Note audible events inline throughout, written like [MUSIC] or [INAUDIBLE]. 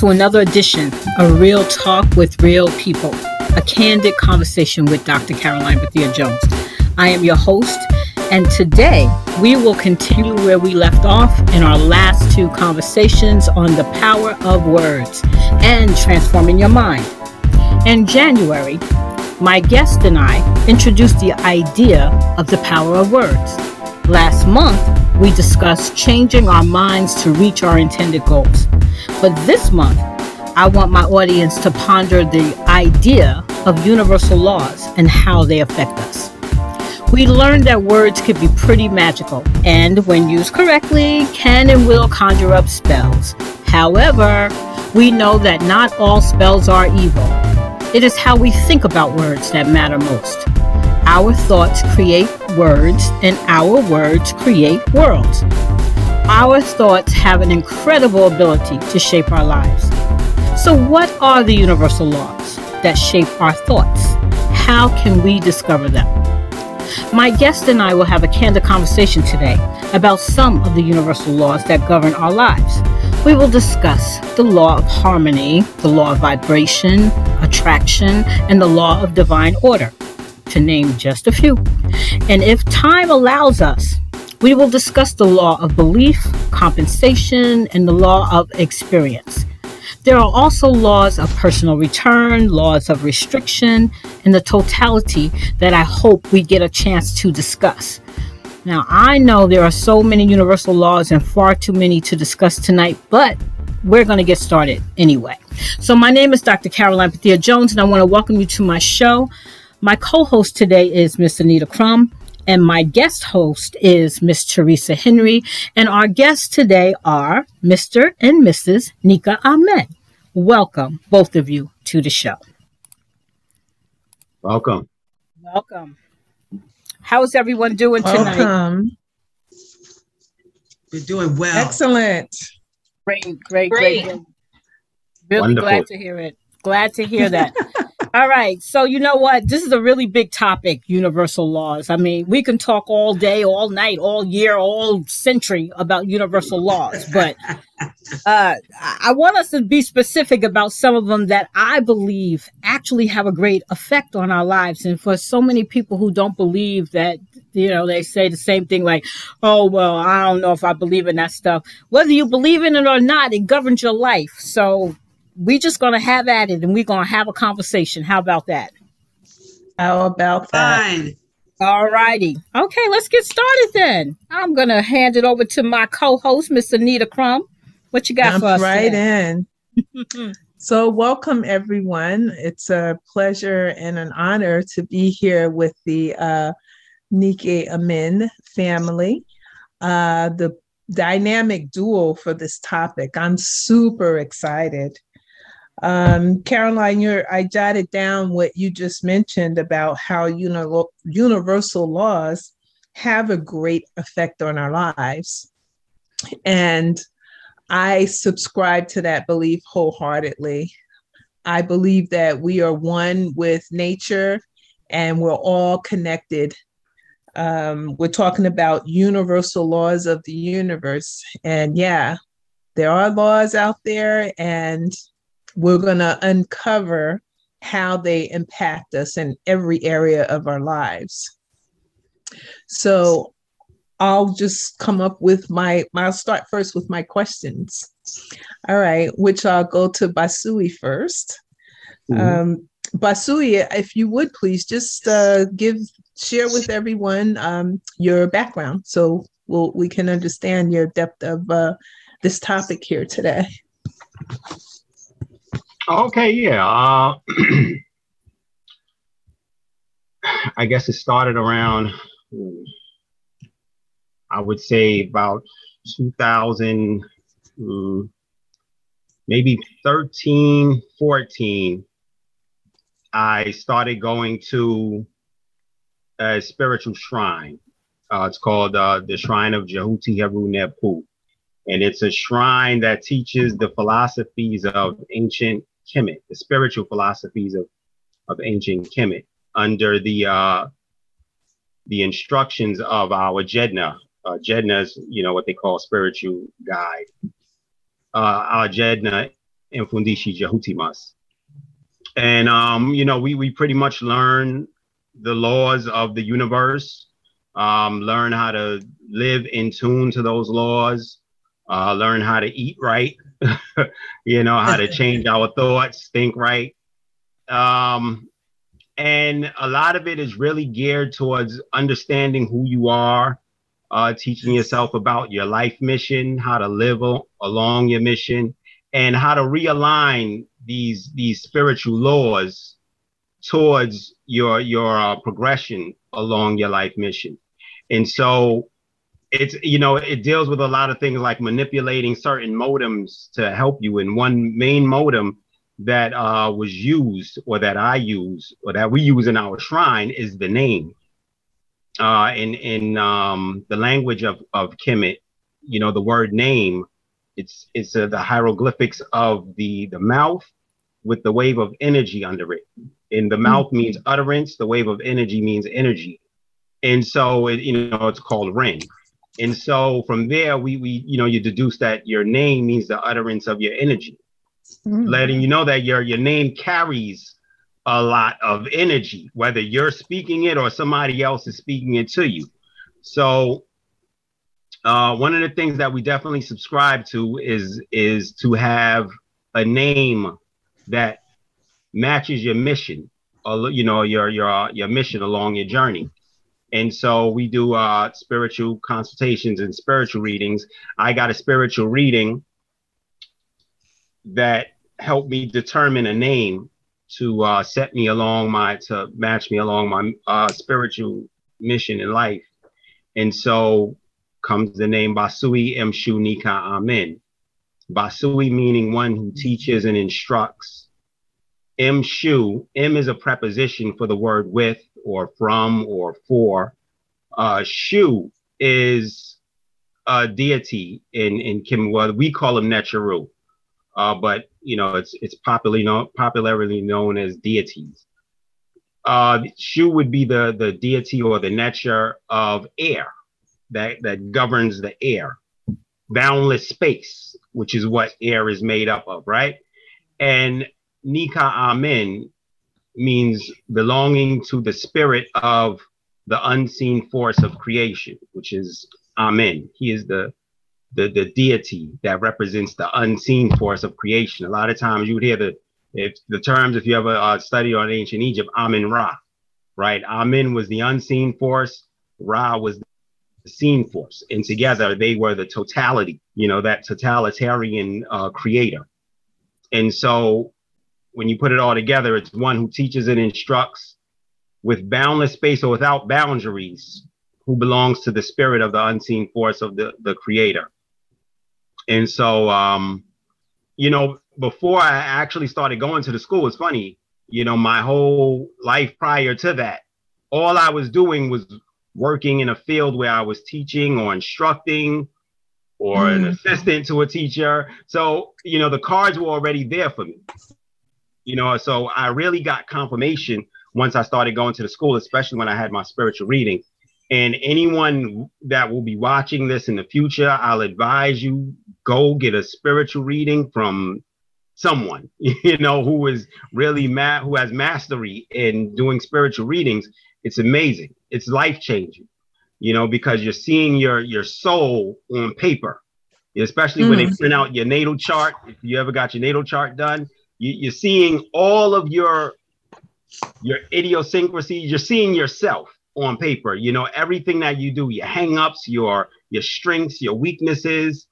to another edition of Real Talk with Real People, a candid conversation with Dr. Caroline Bethia Jones. I am your host, and today we will continue where we left off in our last two conversations on the power of words and transforming your mind. In January, my guest and I introduced the idea of the power of words. Last month, we discussed changing our minds to reach our intended goals. But this month, I want my audience to ponder the idea of universal laws and how they affect us. We learned that words can be pretty magical and, when used correctly, can and will conjure up spells. However, we know that not all spells are evil. It is how we think about words that matter most. Our thoughts create words, and our words create worlds. Our thoughts have an incredible ability to shape our lives. So, what are the universal laws that shape our thoughts? How can we discover them? My guest and I will have a candid conversation today about some of the universal laws that govern our lives. We will discuss the law of harmony, the law of vibration, attraction, and the law of divine order, to name just a few. And if time allows us, we will discuss the law of belief, compensation, and the law of experience. There are also laws of personal return, laws of restriction, and the totality that I hope we get a chance to discuss. Now, I know there are so many universal laws and far too many to discuss tonight, but we're going to get started anyway. So, my name is Dr. Caroline Bethea Jones, and I want to welcome you to my show. My co host today is Miss Anita Crum. And my guest host is Miss Teresa Henry. And our guests today are Mr. and Mrs. Nika Amen. Welcome, both of you, to the show. Welcome. Welcome. How's everyone doing tonight? Welcome. We're doing well. Excellent. Great, great, great. great. Really Wonderful. glad to hear it. Glad to hear that. [LAUGHS] All right. So, you know what? This is a really big topic, universal laws. I mean, we can talk all day, all night, all year, all century about universal laws, but [LAUGHS] uh, I want us to be specific about some of them that I believe actually have a great effect on our lives. And for so many people who don't believe that, you know, they say the same thing like, oh, well, I don't know if I believe in that stuff. Whether you believe in it or not, it governs your life. So we just going to have at it and we're going to have a conversation. How about that? How about that? Fine. All righty. Okay, let's get started then. I'm going to hand it over to my co-host, Miss Anita Crum. What you got Jump for us? Right in. [LAUGHS] so, welcome everyone. It's a pleasure and an honor to be here with the uh, Nika Amen family. Uh, the dynamic duo for this topic. I'm super excited. Um, Caroline, you're, I jotted down what you just mentioned about how uni- universal laws have a great effect on our lives. And I subscribe to that belief wholeheartedly. I believe that we are one with nature and we're all connected. Um, we're talking about universal laws of the universe. And yeah, there are laws out there, and we're going to uncover how they impact us in every area of our lives. So I'll just come up with my, I'll start first with my questions. All right, which I'll go to Basui 1st mm-hmm. um, Basui, if you would please just uh, give, share with everyone um, your background so we'll, we can understand your depth of uh, this topic here today. Okay, yeah. Uh, [CLEARS THROAT] I guess it started around, I would say about 2000, mm, maybe 13, 14. I started going to a spiritual shrine. Uh, it's called uh, the Shrine of Jehuti Heru Nepu. And it's a shrine that teaches the philosophies of ancient Kemet, the spiritual philosophies of, of ancient Kemet, under the uh, the instructions of our Jedna. Uh, Jedna is, you know, what they call spiritual guide. Uh, our Jedna Mfundishi Jahutimas. And um, you know, we we pretty much learn the laws of the universe, um, learn how to live in tune to those laws, uh, learn how to eat right, [LAUGHS] you know, how to [LAUGHS] change our thoughts, think right. Um, and a lot of it is really geared towards understanding who you are, uh, teaching yourself about your life mission, how to live along your mission, and how to realign these these spiritual laws towards your your uh, progression along your life mission. And so it's you know it deals with a lot of things like manipulating certain modems to help you. And one main modem that uh, was used or that I use or that we use in our shrine is the name. Uh, in in um, the language of of Kemet, you know, the word name, it's it's uh, the hieroglyphics of the the mouth with the wave of energy under it. And the mm-hmm. mouth means utterance, the wave of energy means energy. And so it, you know, it's called Ren. And so from there, we we you know you deduce that your name means the utterance of your energy, mm-hmm. letting you know that your your name carries a lot of energy, whether you're speaking it or somebody else is speaking it to you. So uh, one of the things that we definitely subscribe to is is to have a name that matches your mission, or you know your your your mission along your journey. And so we do uh, spiritual consultations and spiritual readings. I got a spiritual reading that helped me determine a name to uh, set me along my to match me along my uh, spiritual mission in life. And so comes the name Basui Mshu Nika Amen. Basui meaning one who teaches and instructs. Mshu, M is a preposition for the word with or from or for. Uh, Shu is a deity in in Kim. Well, we call him Necharu, uh, but you know it's it's popularly known popularly known as deities. Uh, Shu would be the the deity or the nature of air that that governs the air, boundless space, which is what air is made up of, right? And Nika Amen means belonging to the spirit of the unseen force of creation, which is Amen. He is the, the the deity that represents the unseen force of creation. A lot of times you would hear the if the terms, if you ever uh, study on ancient Egypt, Amen Ra, right? Amen was the unseen force, Ra was the seen force, and together they were the totality, you know, that totalitarian uh, creator. And so when you put it all together, it's one who teaches and instructs with boundless space or without boundaries, who belongs to the spirit of the unseen force of the, the creator. And so, um, you know, before I actually started going to the school, it's funny, you know, my whole life prior to that, all I was doing was working in a field where I was teaching or instructing or mm. an assistant to a teacher. So, you know, the cards were already there for me you know so i really got confirmation once i started going to the school especially when i had my spiritual reading and anyone that will be watching this in the future i'll advise you go get a spiritual reading from someone [LAUGHS] you know who is really mad who has mastery in doing spiritual readings it's amazing it's life changing you know because you're seeing your your soul on paper especially mm. when they mm. print out your natal chart if you ever got your natal chart done you, are seeing all of your your idiosyncrasies. You're seeing yourself on paper. You know everything that you do, your hangups, your your strengths, your weaknesses,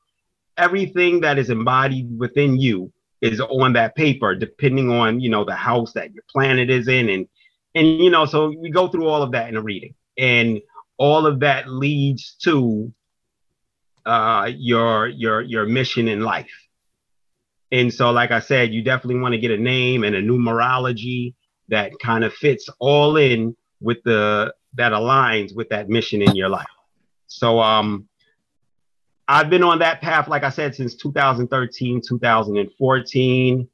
everything that is embodied within you is on that paper, depending on you know the house that your planet is in, and and you know so we go through all of that in a reading, and all of that leads to uh, your your your mission in life and so, like I said, you definitely want to get a name and a numerology that kind of fits all in with the that aligns with that mission in your life. So um I've been on that path, like I said, since 2013, 2014.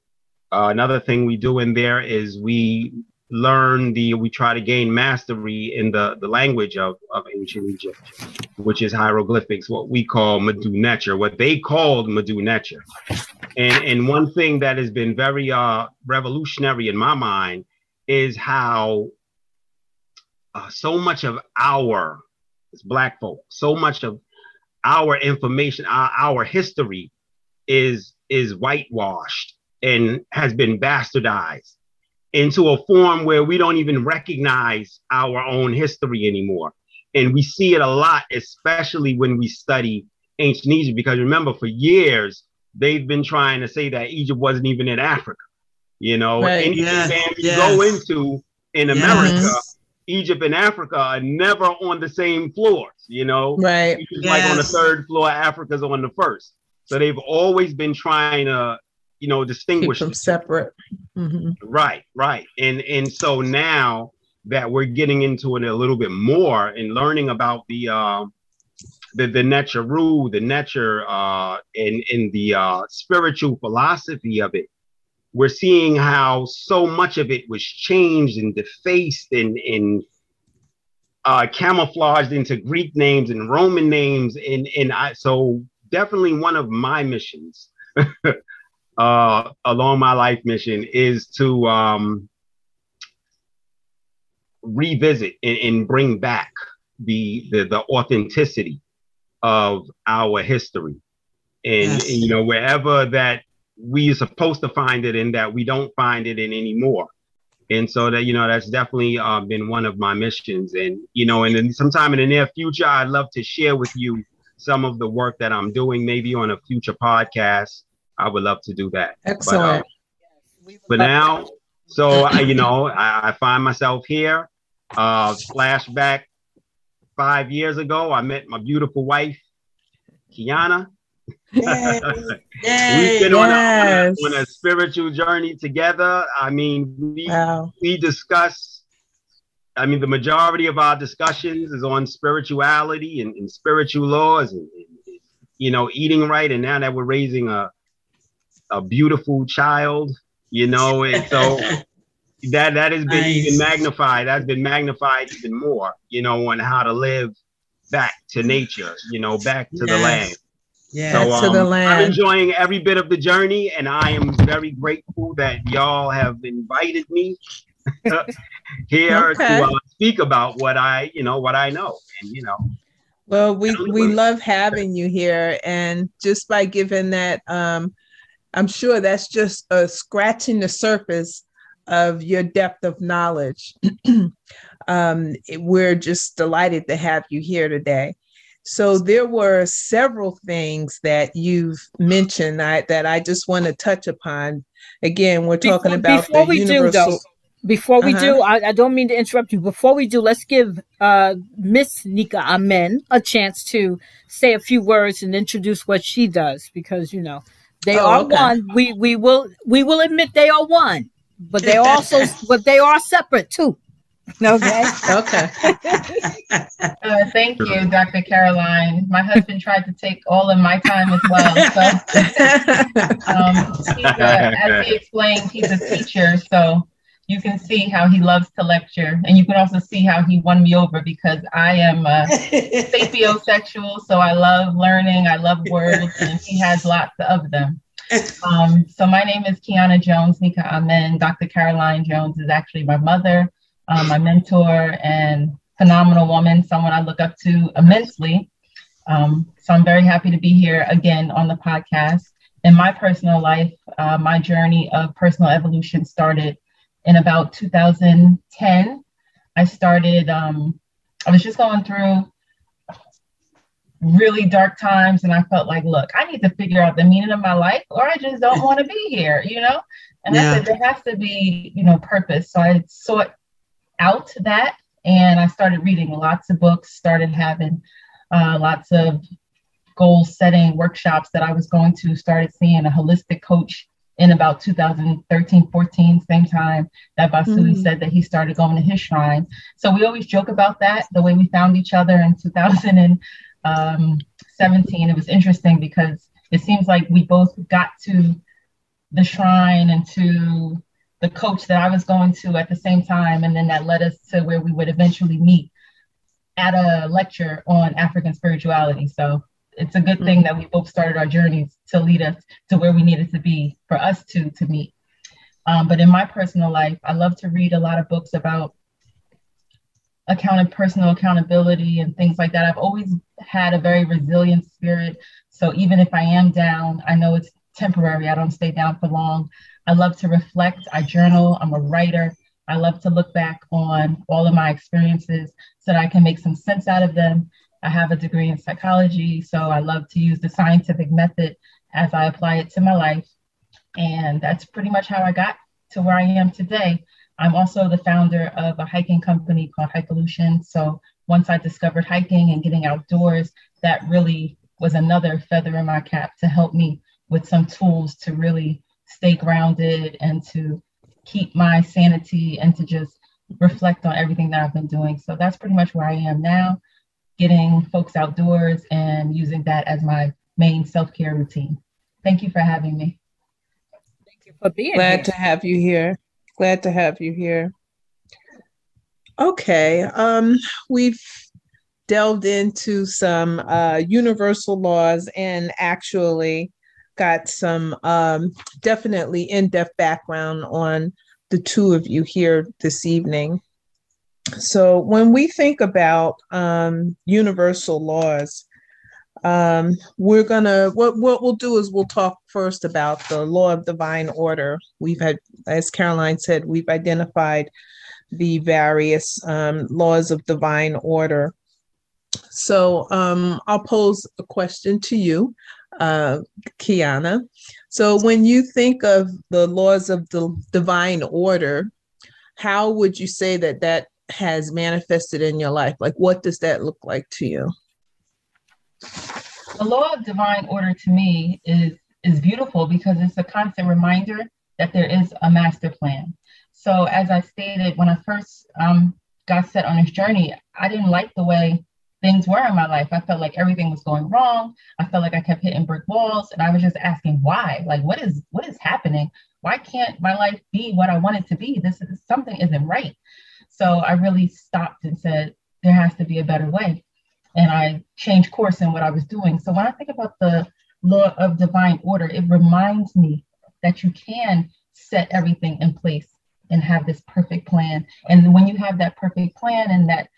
Uh, another thing we do in there is we learn the we try to gain mastery in the the language of of ancient Egypt, which is hieroglyphics, what we call Madu Necher, what they called Madu Necher. And and one thing that has been very uh, revolutionary in my mind is how uh, so much of our as black folk, so much of our information, our, our history is is whitewashed and has been bastardized into a form where we don't even recognize our own history anymore. And we see it a lot, especially when we study ancient Egypt, because remember, for years, they've been trying to say that Egypt wasn't even in Africa. You know, right. anything yes. you yes. go into in America, yes. Egypt and Africa are never on the same floors, you know? Right. Yes. Like on the third floor, Africa's on the first. So they've always been trying to, you know, distinguish Keep them separate. Mm-hmm. Right, right. And and so now that we're getting into it a little bit more and learning about the uh, the the Neteru, the nature uh, and and the uh, spiritual philosophy of it, we're seeing how so much of it was changed and defaced and and uh, camouflaged into Greek names and Roman names, and and I so definitely one of my missions [LAUGHS] uh, along my life mission is to um, revisit and, and bring back the, the the authenticity of our history, and, yes. and you know wherever that we are supposed to find it in that we don't find it in anymore. And so that you know that's definitely uh, been one of my missions. And you know and then sometime in the near future i'd love to share with you some of the work that i'm doing maybe on a future podcast i would love to do that excellent but, uh, but now so I, you know I, I, find myself here uh flashback five years ago i met my beautiful wife kiana Yay. [LAUGHS] We've been on, a, on, a, spiritual journey together. I mean, we, wow. we discuss, I mean, the majority of our discussions is on spirituality and, and spiritual laws and, and, you know, eating right. And now that we're raising a, a beautiful child, you know, and so [LAUGHS] that that has been nice. even magnified. That's been magnified even more, you know, on how to live back to nature, you know, back to yes. the land. Yeah, so, um, to the land. I'm enjoying every bit of the journey, and I am very grateful that y'all have invited me [LAUGHS] here okay. to uh, speak about what I, you know, what I know, and you know. Well, we we love having you here, and just by giving that, um, I'm sure that's just a scratching the surface of your depth of knowledge. [CLEARS THROAT] um, we're just delighted to have you here today. So there were several things that you've mentioned I, that I just want to touch upon. Again, we're talking before, about before we universal- do though. Before we uh-huh. do, I, I, don't mean to interrupt you. Before we do, let's give uh, Miss Nika Amen a chance to say a few words and introduce what she does, because you know they oh, are okay. one. We we will we will admit they are one, but they also [LAUGHS] but they are separate too. Okay. [LAUGHS] okay. [LAUGHS] Uh, thank you, Dr. Caroline. My husband tried to take all of my time as well. So, um, a, as he explained, he's a teacher, so you can see how he loves to lecture, and you can also see how he won me over because I am a sapiosexual, so I love learning, I love words, [LAUGHS] and he has lots of them. Um, so my name is Kiana Jones Nika Amen. Dr. Caroline Jones is actually my mother um, my mentor and phenomenal woman, someone I look up to immensely. Um, so I'm very happy to be here again on the podcast. In my personal life, uh, my journey of personal evolution started in about 2010. I started, um, I was just going through really dark times and I felt like, look, I need to figure out the meaning of my life or I just don't want to be here, you know? And yeah. I said, there has to be, you know, purpose. So I sought out that and I started reading lots of books, started having uh, lots of goal setting workshops that I was going to, started seeing a holistic coach in about 2013, 14, same time that Basui mm-hmm. said that he started going to his shrine. So we always joke about that, the way we found each other in 2017. Um, it was interesting because it seems like we both got to the shrine and to the coach that I was going to at the same time. And then that led us to where we would eventually meet at a lecture on African spirituality. So it's a good thing that we both started our journeys to lead us to where we needed to be for us to to meet. Um, but in my personal life, I love to read a lot of books about account personal accountability and things like that. I've always had a very resilient spirit. So even if I am down, I know it's temporary. I don't stay down for long. I love to reflect. I journal. I'm a writer. I love to look back on all of my experiences so that I can make some sense out of them. I have a degree in psychology, so I love to use the scientific method as I apply it to my life. And that's pretty much how I got to where I am today. I'm also the founder of a hiking company called Hikeolution. So once I discovered hiking and getting outdoors, that really was another feather in my cap to help me with some tools to really stay grounded and to keep my sanity and to just reflect on everything that I've been doing. So that's pretty much where I am now, getting folks outdoors and using that as my main self care routine. Thank you for having me. Thank you for being Glad here. to have you here. Glad to have you here. Okay, um, we've delved into some uh, universal laws and actually got some um, definitely in depth background on the two of you here this evening. So, when we think about um, universal laws, um, we're gonna what what we'll do is we'll talk first about the law of divine order. We've had, as Caroline said, we've identified the various um, laws of divine order. So um, I'll pose a question to you, uh, Kiana. So when you think of the laws of the divine order, how would you say that that has manifested in your life? Like, what does that look like to you? The law of divine order to me is is beautiful because it's a constant reminder that there is a master plan. So as I stated when I first um, got set on this journey, I didn't like the way things were in my life. I felt like everything was going wrong. I felt like I kept hitting brick walls, and I was just asking why. Like, what is what is happening? Why can't my life be what I want it to be? This is something isn't right. So I really stopped and said there has to be a better way and I changed course in what I was doing. So when I think about the law of divine order, it reminds me that you can set everything in place and have this perfect plan. And when you have that perfect plan and that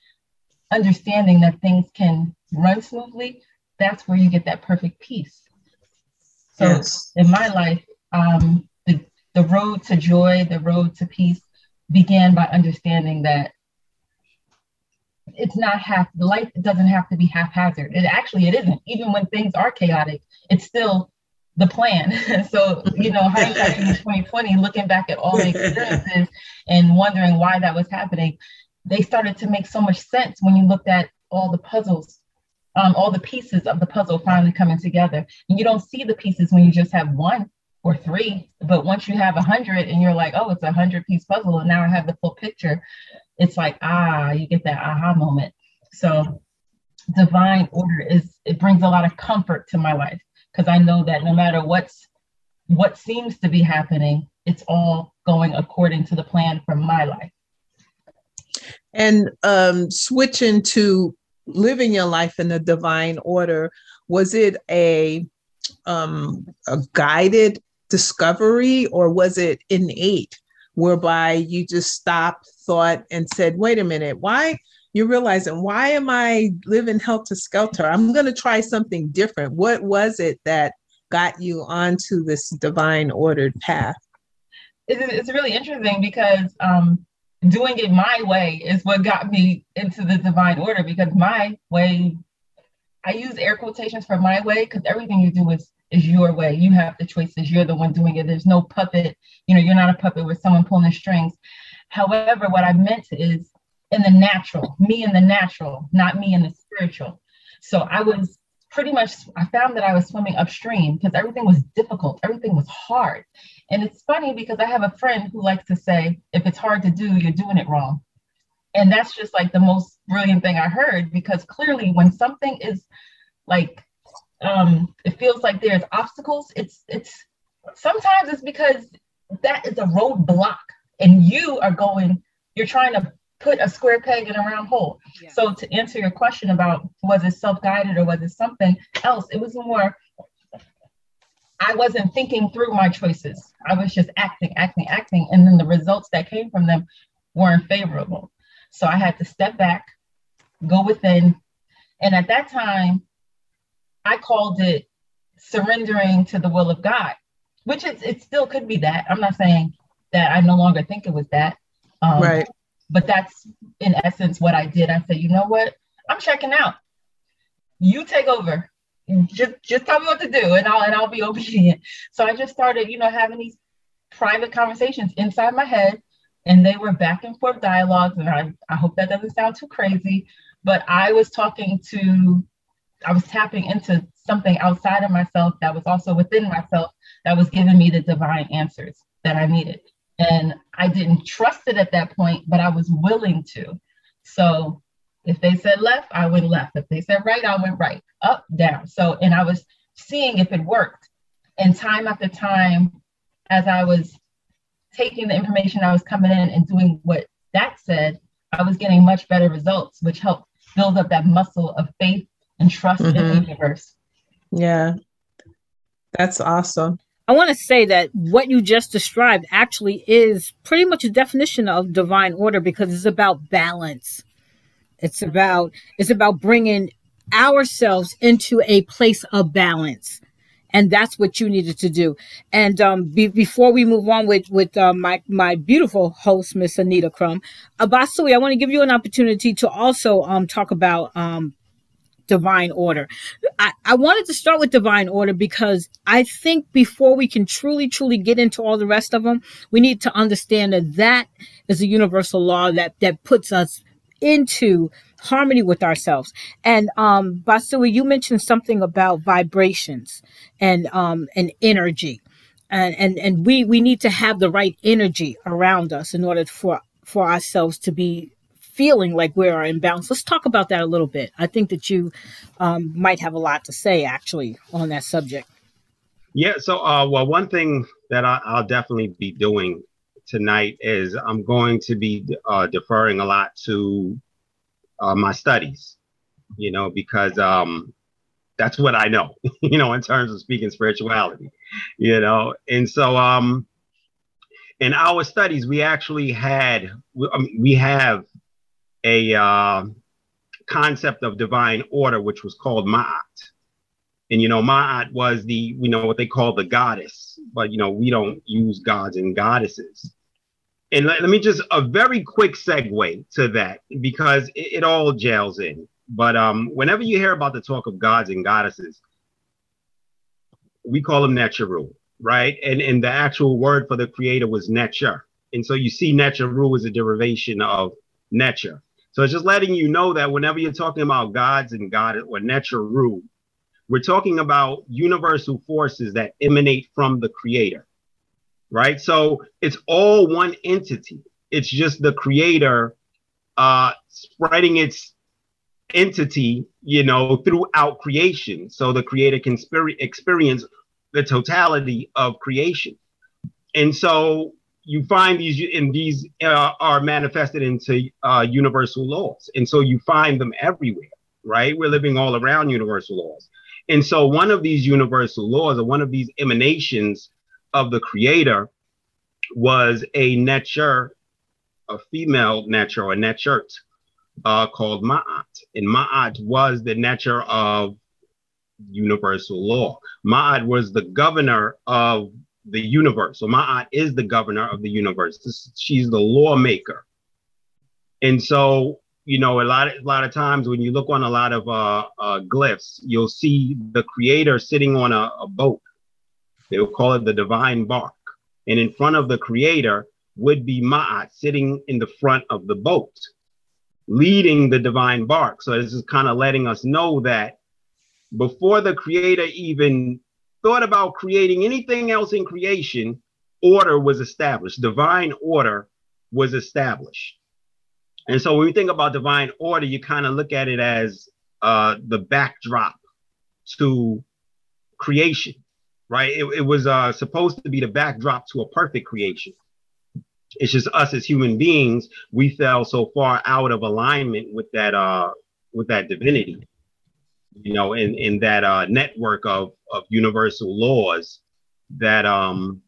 understanding that things can run smoothly, that's where you get that perfect peace. So yes. in my life, um, the, the road to joy, the road to peace began by understanding that it's not half life doesn't have to be haphazard. It actually it isn't. Even when things are chaotic, it's still the plan. [LAUGHS] so, you know, hindsight in 2020, looking back at all the experiences [LAUGHS] and wondering why that was happening, they started to make so much sense when you looked at all the puzzles, um, all the pieces of the puzzle finally coming together. And you don't see the pieces when you just have one or three, but once you have a hundred and you're like, oh, it's a hundred piece puzzle, and now I have the full picture it's like ah you get that aha moment. So divine order is it brings a lot of comfort to my life because i know that no matter what's what seems to be happening it's all going according to the plan for my life. And um switching to living your life in the divine order was it a um a guided discovery or was it innate whereby you just stopped thought and said, wait a minute, why? You're realizing, why am I living helter skelter? I'm going to try something different. What was it that got you onto this divine ordered path? It's really interesting because um, doing it my way is what got me into the divine order because my way, I use air quotations for my way because everything you do is is your way. You have the choices. You're the one doing it. There's no puppet. You know, you're not a puppet with someone pulling the strings. However, what I meant is in the natural, me in the natural, not me in the spiritual. So I was pretty much, I found that I was swimming upstream because everything was difficult, everything was hard. And it's funny because I have a friend who likes to say, if it's hard to do, you're doing it wrong. And that's just like the most brilliant thing I heard because clearly when something is like, um, it feels like there's obstacles, it's, it's, sometimes it's because that is a roadblock and you are going you're trying to put a square peg in a round hole. Yeah. So to answer your question about was it self-guided or was it something else, it was more I wasn't thinking through my choices. I was just acting, acting, acting. And then the results that came from them weren't favorable. So I had to step back, go within. And at that time, I called it surrendering to the will of God, which it, it still could be that. I'm not saying that I no longer think it was that. Um, right. But that's in essence what I did. I said, you know what? I'm checking out. You take over. Just just tell me what to do and I'll and I'll be [LAUGHS] obedient. So I just started, you know, having these private conversations inside my head and they were back and forth dialogues and I, I hope that doesn't sound too crazy but i was talking to i was tapping into something outside of myself that was also within myself that was giving me the divine answers that i needed. And i didn't trust it at that point but i was willing to. So if they said left i went left. If they said right i went right up down. So and i was seeing if it worked. And time after time as i was taking the information I was coming in and doing what that said, I was getting much better results, which helped build up that muscle of faith and trust mm-hmm. in the mm-hmm. universe. Yeah. That's awesome. I want to say that what you just described actually is pretty much a definition of divine order because it's about balance. It's about it's about bringing ourselves into a place of balance and that's what you needed to do. And um, be, before we move on with with uh, my my beautiful host, Miss Anita Crum, Abasui, I want to give you an opportunity to also um, talk about um, divine order. I, I wanted to start with divine order because I think before we can truly, truly get into all the rest of them, we need to understand that that is a universal law that that puts us into harmony with ourselves. And um, Basui, you mentioned something about vibrations and um, and energy, and and and we we need to have the right energy around us in order for for ourselves to be feeling like we're in balance. Let's talk about that a little bit. I think that you um, might have a lot to say actually on that subject. Yeah. So, uh, well, one thing that I, will definitely be doing tonight is I'm going to be uh, deferring a lot to uh, my studies, you know, because um, that's what I know, [LAUGHS] you know, in terms of speaking spirituality, you know. And so um, in our studies, we actually had, we have a uh, concept of divine order, which was called Ma'at. And, you know, Ma'at was the, you know, what they call the goddess, but, you know, we don't use gods and goddesses and let, let, me just a very quick segue to that because it, it all gels in. But um, whenever you hear about the talk of gods and goddesses, we call them Necharu, right? And and the actual word for the creator was Necha. And so you see Necharu is a derivation of Necha. So it's just letting you know that whenever you're talking about gods and God or Necharu, we're talking about universal forces that emanate from the creator right? So it's all one entity. It's just the creator uh, spreading its entity, you know, throughout creation. So the creator can experience the totality of creation. And so you find these, and these uh, are manifested into uh, universal laws. And so you find them everywhere, right? We're living all around universal laws. And so one of these universal laws or one of these emanations of the creator was a netcher, a female netcher or netchert uh, called Ma'at. And Ma'at was the netcher of universal law. Ma'at was the governor of the universe. So Ma'at is the governor of the universe. This, she's the lawmaker. And so, you know, a lot of, a lot of times when you look on a lot of uh, uh, glyphs, you'll see the creator sitting on a, a boat they will call it the divine bark. And in front of the creator would be Ma'at sitting in the front of the boat, leading the divine bark. So this is kind of letting us know that before the creator even thought about creating anything else in creation, order was established, divine order was established. And so when we think about divine order, you kind of look at it as uh, the backdrop to creation right? It, it was uh, supposed to be the backdrop to a perfect creation. It's just us as human beings, we fell so far out of alignment with that uh with that divinity, you know, in in that uh network of of universal laws that um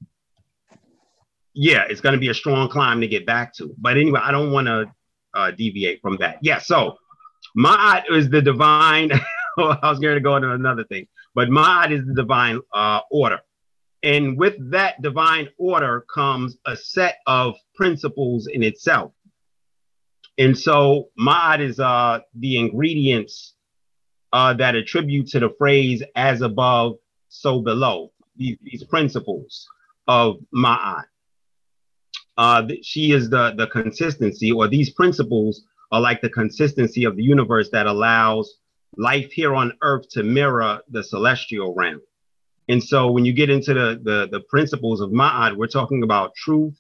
yeah, it's going to be a strong climb to get back to. But anyway, I don't want to uh, deviate from that. Yeah, so Ma'at is the divine. [LAUGHS] I was going to go into another thing, but Ma'at is the divine uh, order. And with that divine order comes a set of principles in itself. And so Ma'at is uh, the ingredients uh, that attribute to the phrase as above, so below, these, these principles of Ma'at uh, she is the the consistency, or these principles are like the consistency of the universe that allows life here on Earth to mirror the celestial realm. And so, when you get into the the, the principles of Ma'at, we're talking about truth,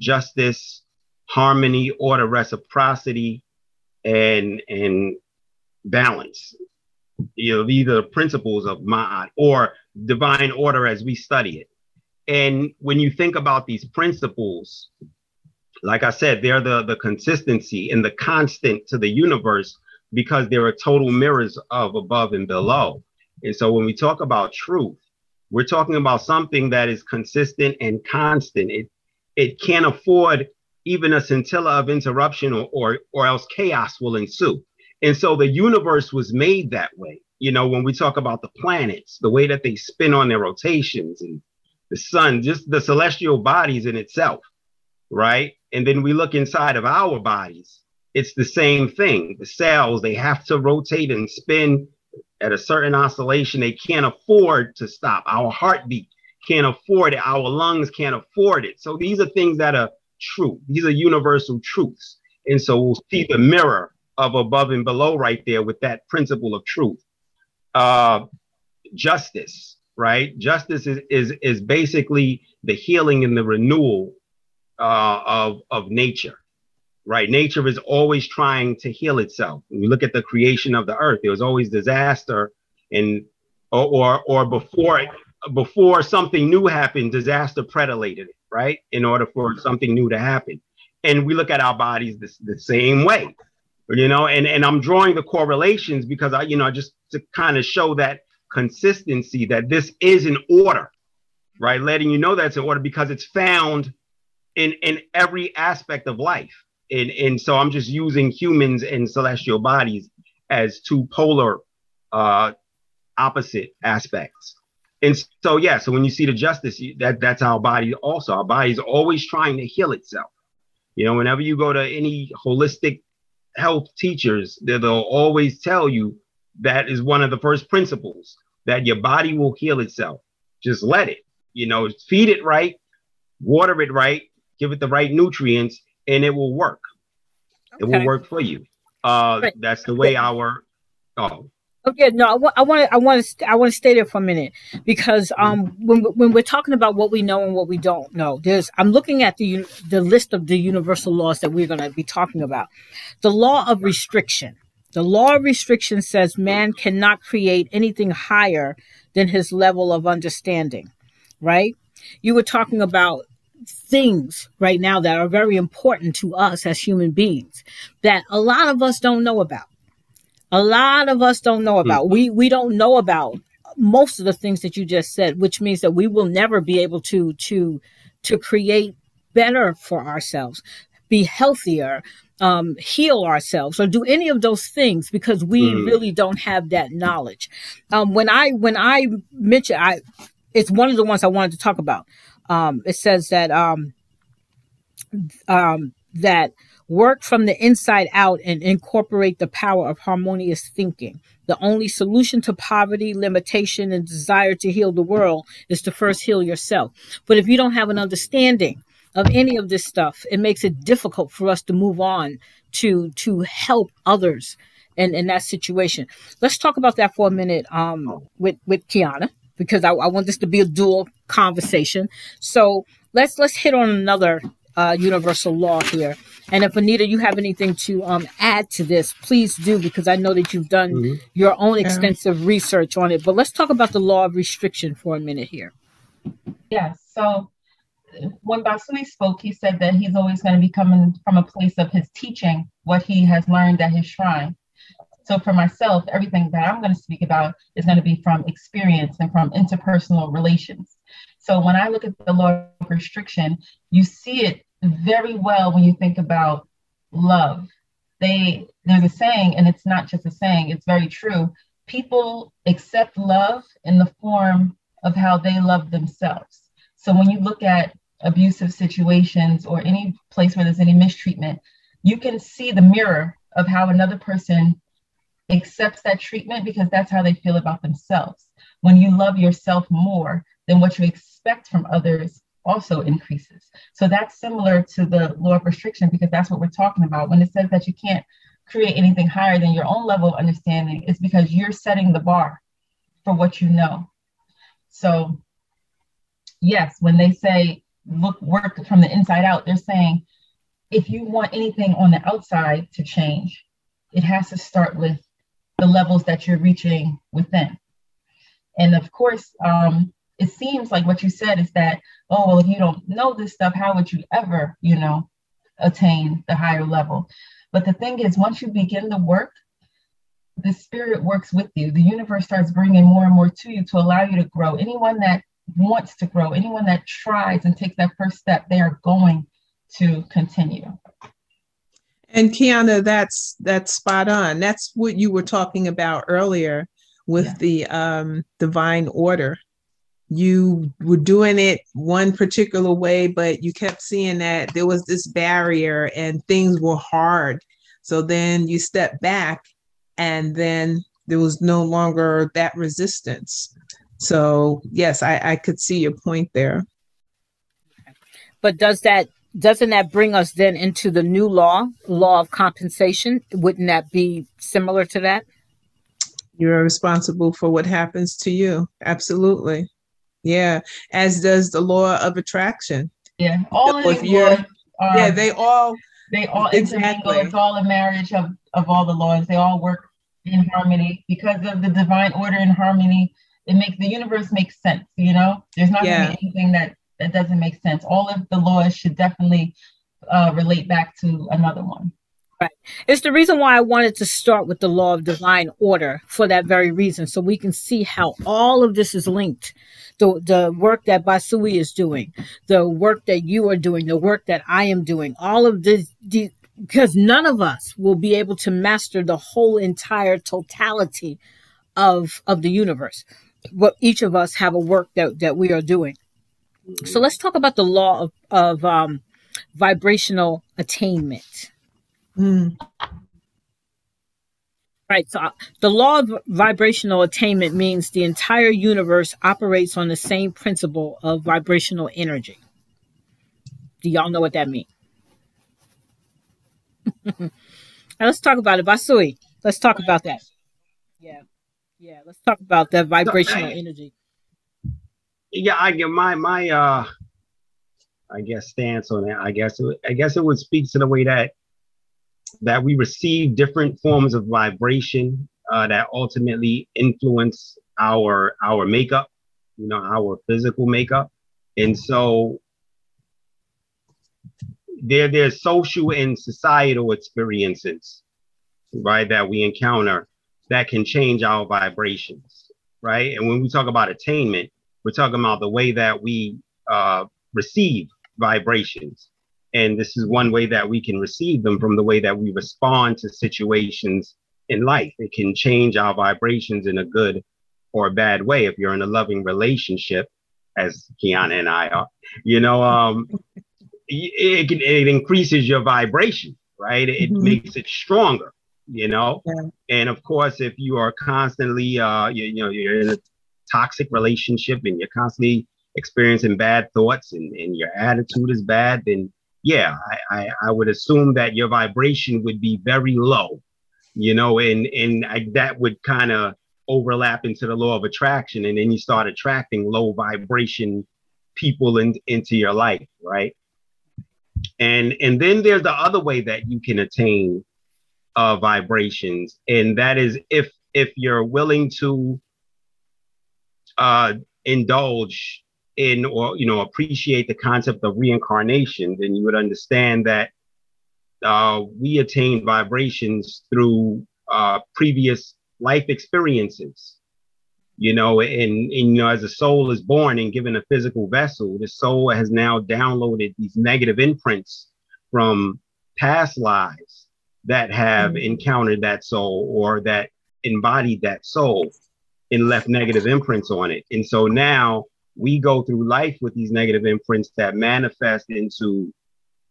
justice, harmony, order, reciprocity, and and balance. You know, these are the principles of Ma'at or divine order as we study it. And when you think about these principles, like I said, they're the, the consistency and the constant to the universe because they're a total mirrors of above and below. And so when we talk about truth, we're talking about something that is consistent and constant. It it can't afford even a scintilla of interruption or, or or else chaos will ensue. And so the universe was made that way. You know, when we talk about the planets, the way that they spin on their rotations and the sun, just the celestial bodies in itself, right? And then we look inside of our bodies, it's the same thing. The cells, they have to rotate and spin at a certain oscillation. They can't afford to stop. Our heartbeat can't afford it. Our lungs can't afford it. So these are things that are true. These are universal truths. And so we'll see the mirror of above and below right there with that principle of truth. Uh, justice right? Justice is is is basically the healing and the renewal uh, of of nature, right? Nature is always trying to heal itself. When you look at the creation of the earth, there was always disaster, and or or, or before before something new happened, disaster predilated it, right? In order for something new to happen, and we look at our bodies the same way, you know. And and I'm drawing the correlations because I, you know, just to kind of show that consistency that this is an order, right? Letting you know that's an order because it's found in in every aspect of life. And and so I'm just using humans and celestial bodies as two polar uh opposite aspects. And so yeah, so when you see the justice, that that's our body also. Our body is always trying to heal itself. You know, whenever you go to any holistic health teachers, they'll always tell you that is one of the first principles that your body will heal itself. Just let it, you know, feed it right, water it right, give it the right nutrients, and it will work. Okay. It will work for you. Uh, right. That's the way our. Oh. Okay, no, I want to, I want to, I want to stay there for a minute because um, when when we're talking about what we know and what we don't know, there's I'm looking at the the list of the universal laws that we're going to be talking about. The law of restriction the law of restriction says man cannot create anything higher than his level of understanding, right? You were talking about things right now that are very important to us as human beings that a lot of us don't know about. A lot of us don't know about. Mm. We we don't know about most of the things that you just said, which means that we will never be able to to to create better for ourselves, be healthier, um, heal ourselves or do any of those things because we mm. really don't have that knowledge. Um, when I when I mention, I it's one of the ones I wanted to talk about. Um, it says that um, um, that work from the inside out and incorporate the power of harmonious thinking. The only solution to poverty, limitation, and desire to heal the world is to first heal yourself. But if you don't have an understanding of any of this stuff, it makes it difficult for us to move on to to help others in, in that situation. Let's talk about that for a minute um, with with Kiana because I, I want this to be a dual conversation. So let's let's hit on another uh, universal law here. And if Anita, you have anything to um, add to this, please do because I know that you've done mm-hmm. your own extensive yeah. research on it. But let's talk about the law of restriction for a minute here. Yes. So when Basui spoke, he said that he's always going to be coming from a place of his teaching what he has learned at his shrine. So for myself, everything that I'm going to speak about is going to be from experience and from interpersonal relations. So when I look at the law of restriction, you see it very well when you think about love. They there's a saying, and it's not just a saying, it's very true. People accept love in the form of how they love themselves. So when you look at abusive situations or any place where there's any mistreatment, you can see the mirror of how another person accepts that treatment because that's how they feel about themselves. When you love yourself more, than what you expect from others also increases. So that's similar to the law of restriction because that's what we're talking about. When it says that you can't create anything higher than your own level of understanding, it's because you're setting the bar for what you know. So, yes, when they say look, work from the inside out, they're saying if you want anything on the outside to change, it has to start with the levels that you're reaching within. And of course, um, it seems like what you said is that, oh, well, if you don't know this stuff, how would you ever, you know, attain the higher level? But the thing is, once you begin the work, the spirit works with you. The universe starts bringing more and more to you to allow you to grow. Anyone that wants to grow, anyone that tries and takes that first step, they are going to continue. And Kiana, that's that's spot on. That's what you were talking about earlier with yeah. the um, divine order. You were doing it one particular way, but you kept seeing that there was this barrier and things were hard. So then you step back, and then there was no longer that resistance. So yes, I, I could see your point there. But does that doesn't that bring us then into the new law, law of compensation? Wouldn't that be similar to that? You're responsible for what happens to you. Absolutely. Yeah. As does the law of attraction. Yeah. All so laws, yeah, they all they all exactly. It's all a marriage of, of all the laws. They all work in harmony because of the divine order and harmony. It makes the universe make sense, you know? There's not yeah. gonna be anything that that doesn't make sense. All of the laws should definitely uh, relate back to another one. Right. It's the reason why I wanted to start with the law of divine order for that very reason, so we can see how all of this is linked. The, the work that Basui is doing, the work that you are doing, the work that I am doing, all of this, the, because none of us will be able to master the whole entire totality of, of the universe. But each of us have a work that, that we are doing. So let's talk about the law of, of um, vibrational attainment. Mm. Right. So uh, the law of vibrational attainment means the entire universe operates on the same principle of vibrational energy. Do y'all know what that means? [LAUGHS] now let's talk about it. Basui, let's talk about that. Yeah. Yeah. Let's talk about that vibrational energy yeah, I get my my uh I guess stance on it. I guess it, I guess it would speak to the way that that we receive different forms of vibration uh, that ultimately influence our our makeup, you know, our physical makeup, and so there there's social and societal experiences, right, that we encounter that can change our vibrations, right, and when we talk about attainment we're talking about the way that we uh, receive vibrations. And this is one way that we can receive them from the way that we respond to situations in life. It can change our vibrations in a good or a bad way. If you're in a loving relationship, as Kiana and I are, you know, um, it, can, it increases your vibration, right? It mm-hmm. makes it stronger, you know. Yeah. And of course, if you are constantly, uh, you, you know, you're in a toxic relationship and you're constantly experiencing bad thoughts and, and your attitude is bad, then yeah, I, I, I would assume that your vibration would be very low, you know, and, and I, that would kind of overlap into the law of attraction. And then you start attracting low vibration people in, into your life, right? And, and then there's the other way that you can attain uh, vibrations. And that is if, if you're willing to uh, indulge in or you know appreciate the concept of reincarnation, then you would understand that uh, we attain vibrations through uh, previous life experiences. You know, and, and you know, as a soul is born and given a physical vessel, the soul has now downloaded these negative imprints from past lives that have mm-hmm. encountered that soul or that embodied that soul and left negative imprints on it. And so now we go through life with these negative imprints that manifest into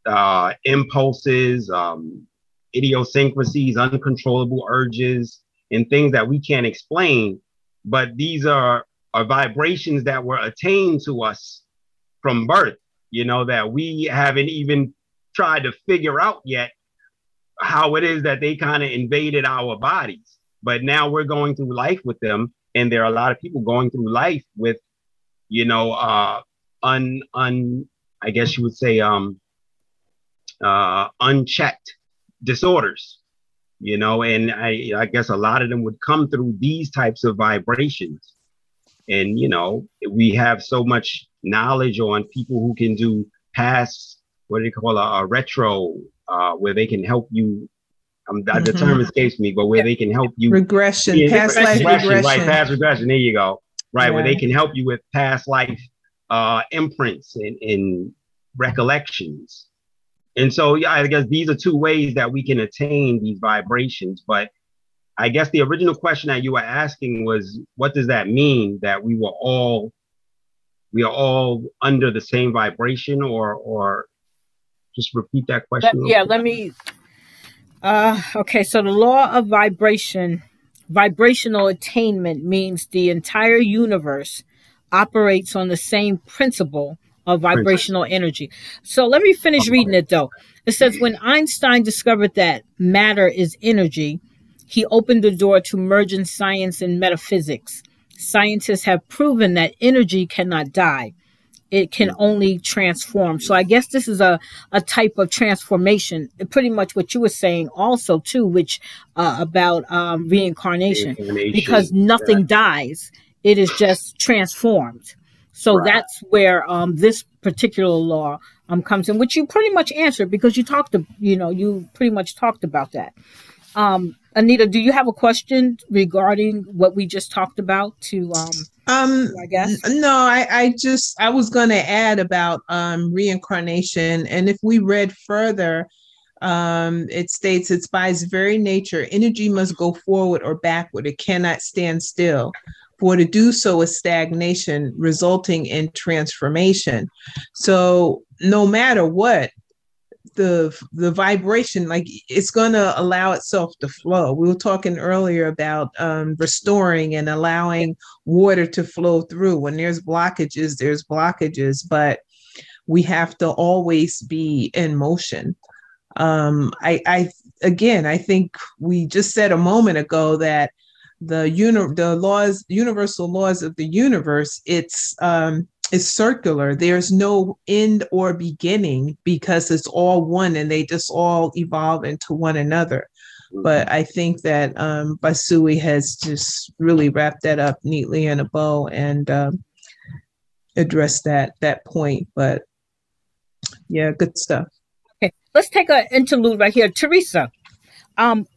uh, impulses, um, idiosyncrasies, uncontrollable urges, and things that we can't explain. But these are, are vibrations that were attained to us from birth, you know, that we haven't even tried to figure out yet how it is that they kind of invaded our bodies. But now we're going through life with them. And there are a lot of people going through life with, you know, uh, un, un, I guess you would say, um, uh, unchecked disorders, you know, and I, I guess a lot of them would come through these types of vibrations. And, you know, we have so much knowledge on people who can do past, what do you call a, a retro, uh, where they can help you. Um, mm-hmm. The term escapes me, but where they can help you regression, past life regression, regression, right? Past regression. There you go. Right, yeah. where they can help you with past life uh, imprints and, and recollections and so, yeah, I guess these are two ways that we can attain these vibrations. But I guess the original question that you were asking was, what does that mean that we were all we are all under the same vibration, or or just repeat that question? Let, yeah, let me. Uh, okay, so the law of vibration, vibrational attainment means the entire universe operates on the same principle of vibrational energy. So let me finish reading it though. It says when Einstein discovered that matter is energy, he opened the door to merging science and metaphysics. Scientists have proven that energy cannot die. It can only transform. So I guess this is a, a type of transformation, pretty much what you were saying also too, which uh, about um, reincarnation, because nothing yeah. dies. It is just transformed. So right. that's where um, this particular law um, comes in, which you pretty much answered because you talked, to, you know, you pretty much talked about that. Um, Anita, do you have a question regarding what we just talked about? To um, um, I guess no, I, I just I was going to add about um, reincarnation, and if we read further, um, it states it's by its very nature, energy must go forward or backward. It cannot stand still for to do so is stagnation, resulting in transformation. So no matter what, the the vibration like it's going to allow itself to flow. We were talking earlier about um, restoring and allowing water to flow through. When there's blockages there's blockages but we have to always be in motion. Um, I, I again i think we just said a moment ago that the uni- the laws universal laws of the universe it's um it's circular. There's no end or beginning because it's all one and they just all evolve into one another. Mm-hmm. but i think that um basui has just really wrapped that up neatly in a bow and um addressed that that point. But yeah good stuff. Okay let's take an interlude right here. Teresa um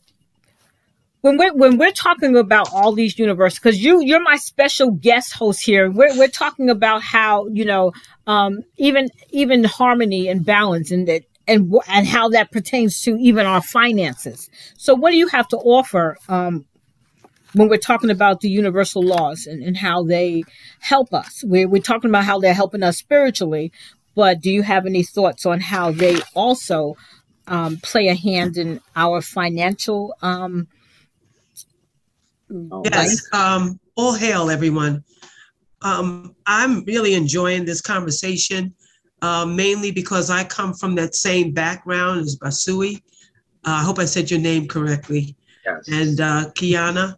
when we're when we're talking about all these universes, because you you're my special guest host here. We're we're talking about how you know um, even even harmony and balance and that and and how that pertains to even our finances. So, what do you have to offer um, when we're talking about the universal laws and, and how they help us? We're we're talking about how they're helping us spiritually, but do you have any thoughts on how they also um, play a hand in our financial um, Oh, yes. Um, all hail, everyone. Um, I'm really enjoying this conversation, uh, mainly because I come from that same background as Basui. Uh, I hope I said your name correctly. Yes. And uh, Kiana,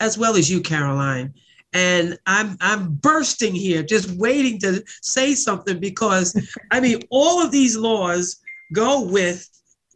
as well as you, Caroline. And I'm I'm bursting here, just waiting to say something because I mean all of these laws go with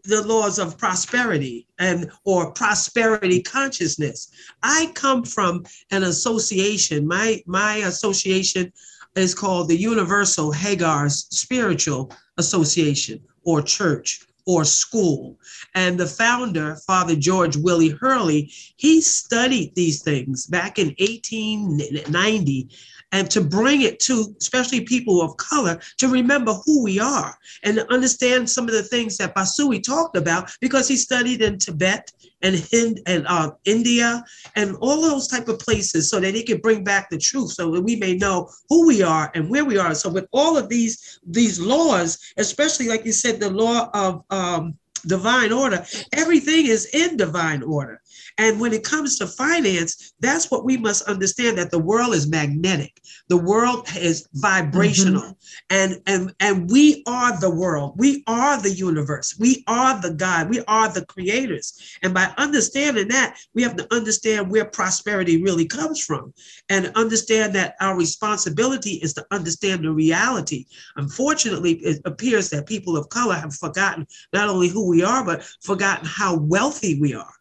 the laws of prosperity and or prosperity consciousness. I come from an association. My my association is called the Universal Hagar's Spiritual Association or Church or school. And the founder, Father George Willie Hurley, he studied these things back in 1890 and to bring it to especially people of color to remember who we are and to understand some of the things that Basui talked about because he studied in Tibet and Hind and uh, India and all those type of places so that he could bring back the truth so that we may know who we are and where we are. So with all of these these laws, especially like you said, the law of um, divine order, everything is in divine order. And when it comes to finance, that's what we must understand that the world is magnetic. The world is vibrational. Mm-hmm. And and and we are the world. We are the universe. We are the God. We are the creators. And by understanding that, we have to understand where prosperity really comes from and understand that our responsibility is to understand the reality. Unfortunately, it appears that people of color have forgotten not only who we are, but forgotten how wealthy we are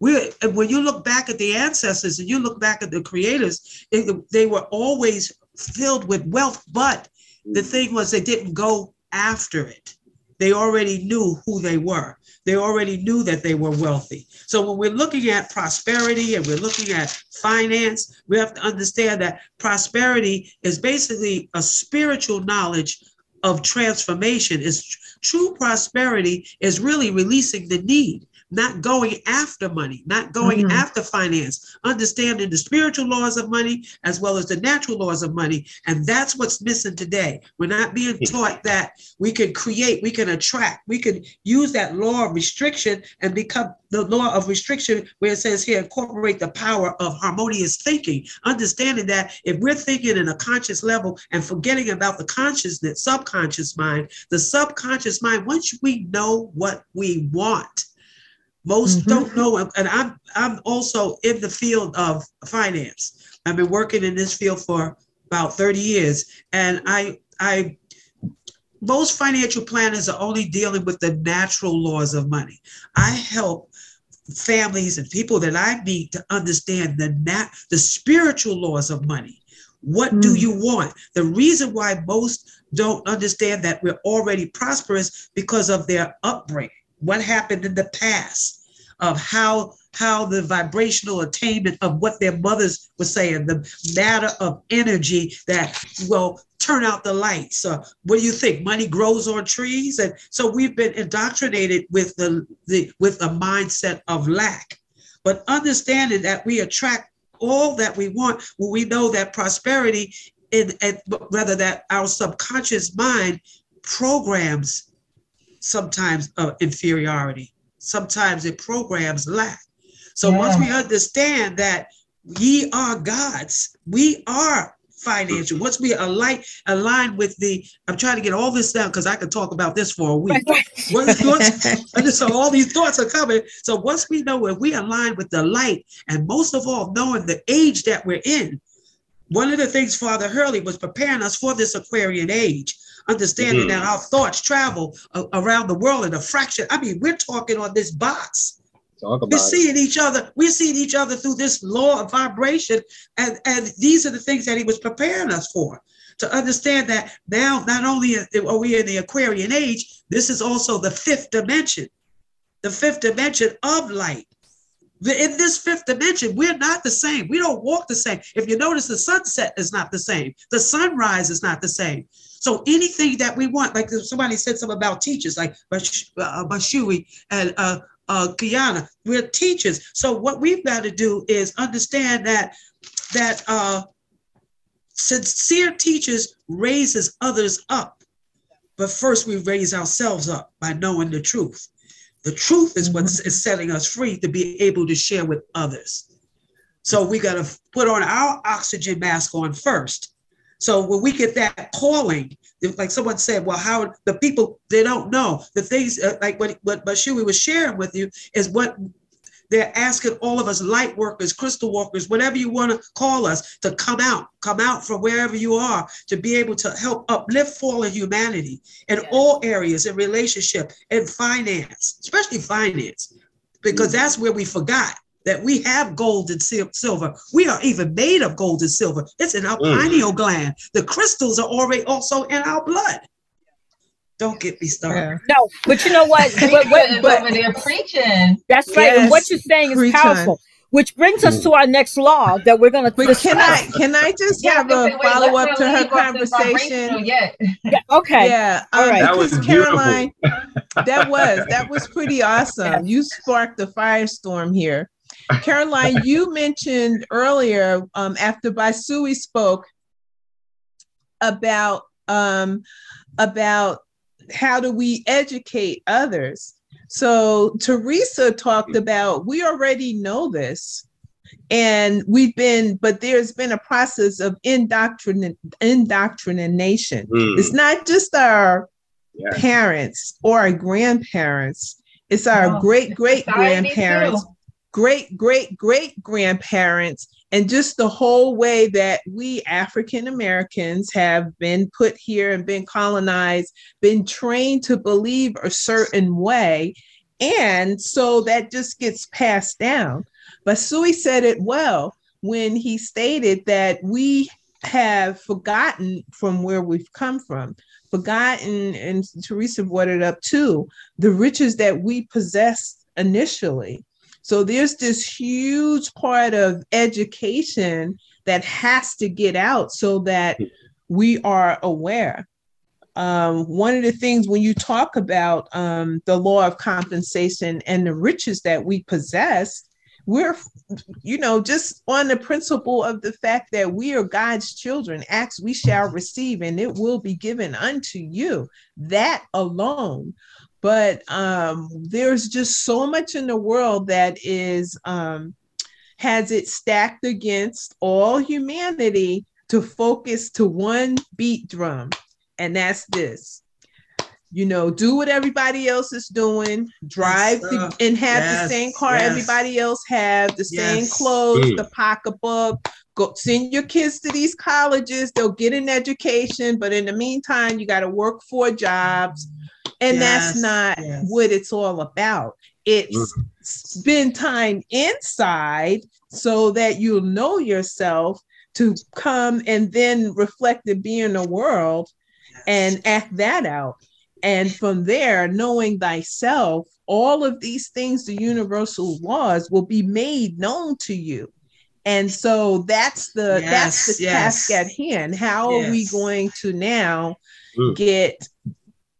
we when you look back at the ancestors and you look back at the creators, it, they were always filled with wealth, but the mm. thing was they didn't go after it. They already knew who they were. They already knew that they were wealthy. So when we're looking at prosperity and we're looking at finance, we have to understand that prosperity is basically a spiritual knowledge of transformation. Is true prosperity is really releasing the need not going after money, not going mm-hmm. after finance, understanding the spiritual laws of money as well as the natural laws of money. And that's what's missing today. We're not being taught that we can create, we can attract, we can use that law of restriction and become the law of restriction where it says here, incorporate the power of harmonious thinking, understanding that if we're thinking in a conscious level and forgetting about the consciousness, subconscious mind, the subconscious mind, once we know what we want, most mm-hmm. don't know, and I'm I'm also in the field of finance. I've been working in this field for about 30 years, and I I most financial planners are only dealing with the natural laws of money. I help families and people that I meet to understand the nat- the spiritual laws of money. What mm. do you want? The reason why most don't understand that we're already prosperous because of their upbringing what happened in the past of how how the vibrational attainment of what their mothers were saying, the matter of energy that will turn out the lights. Uh, what do you think? Money grows on trees, and so we've been indoctrinated with the, the with a mindset of lack. But understanding that we attract all that we want when we know that prosperity, in, and rather that our subconscious mind programs sometimes uh, inferiority. Sometimes it programs lack. So yeah. once we understand that ye are gods, we are financial. Once we align align with the, I'm trying to get all this down because I could talk about this for a week. once, once, [LAUGHS] so all these thoughts are coming. So once we know if we align with the light, and most of all, knowing the age that we're in, one of the things Father Hurley was preparing us for this Aquarian age understanding mm-hmm. that our thoughts travel uh, around the world in a fraction. I mean, we're talking on this box. we're seeing it. each other. We're seeing each other through this law of vibration, and and these are the things that he was preparing us for. To understand that now, not only are we in the Aquarian age, this is also the fifth dimension, the fifth dimension of light. In this fifth dimension, we're not the same. We don't walk the same. If you notice, the sunset is not the same. The sunrise is not the same. So anything that we want, like somebody said something about teachers, like uh, Basui and uh, uh, Kiana, we're teachers. So what we've got to do is understand that that uh, sincere teachers raises others up, but first we raise ourselves up by knowing the truth. The truth is what mm-hmm. setting us free to be able to share with others. So we got to put on our oxygen mask on first so when we get that calling, like someone said, well, how the people they don't know the things uh, like what what Basui was sharing with you is what they're asking all of us light workers, crystal workers, whatever you want to call us, to come out, come out from wherever you are, to be able to help uplift fallen humanity in yeah. all areas, in relationship, in finance, especially finance, because mm-hmm. that's where we forgot. That we have gold and silver. We are even made of gold and silver. It's in our mm. pineal gland. The crystals are already also in our blood. Don't get me started. Yeah. No, but you know what? [LAUGHS] but, but, but, over there preaching. That's right. Yes, and what you're saying is powerful. Which brings us to our next law that we're going to. But can I can I just yeah, have a follow up to her conversation? Yeah. yeah. Okay. Yeah. All um, right. That was Caroline. that was that was [LAUGHS] pretty awesome. Yeah. You sparked the firestorm here. Caroline, you mentioned earlier um, after Basui spoke about um, about how do we educate others. So Teresa talked about we already know this, and we've been, but there's been a process of indoctrin- indoctrination. Mm. It's not just our parents or our grandparents; it's our great great grandparents great great great grandparents and just the whole way that we African Americans have been put here and been colonized, been trained to believe a certain way. And so that just gets passed down. Basui said it well when he stated that we have forgotten from where we've come from, forgotten, and Teresa brought it up too, the riches that we possessed initially so there's this huge part of education that has to get out so that we are aware. Um, one of the things when you talk about um, the law of compensation and the riches that we possess, we're, you know, just on the principle of the fact that we are God's children. Acts we shall receive, and it will be given unto you. That alone but um, there's just so much in the world that is um, has it stacked against all humanity to focus to one beat drum and that's this you know do what everybody else is doing drive the, and have yes, the same car yes. everybody else have the yes. same clothes mm. the pocketbook go send your kids to these colleges they'll get an education but in the meantime you got to work four jobs and yes, that's not yes. what it's all about. It's mm-hmm. spend time inside so that you'll know yourself to come and then reflect and be in the world yes. and act that out. And from there, knowing thyself, all of these things, the universal laws will be made known to you. And so that's the yes, that's the yes. task at hand. How yes. are we going to now mm. get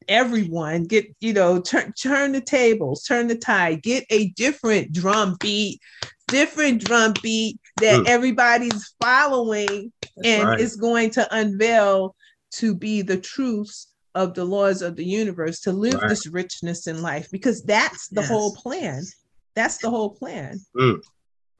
everyone get you know turn turn the tables turn the tide get a different drum beat different drum beat that mm. everybody's following That's and right. is going to unveil to be the truths of the laws of the universe to live right. this richness in life because that's the yes. whole plan that's the whole plan mm.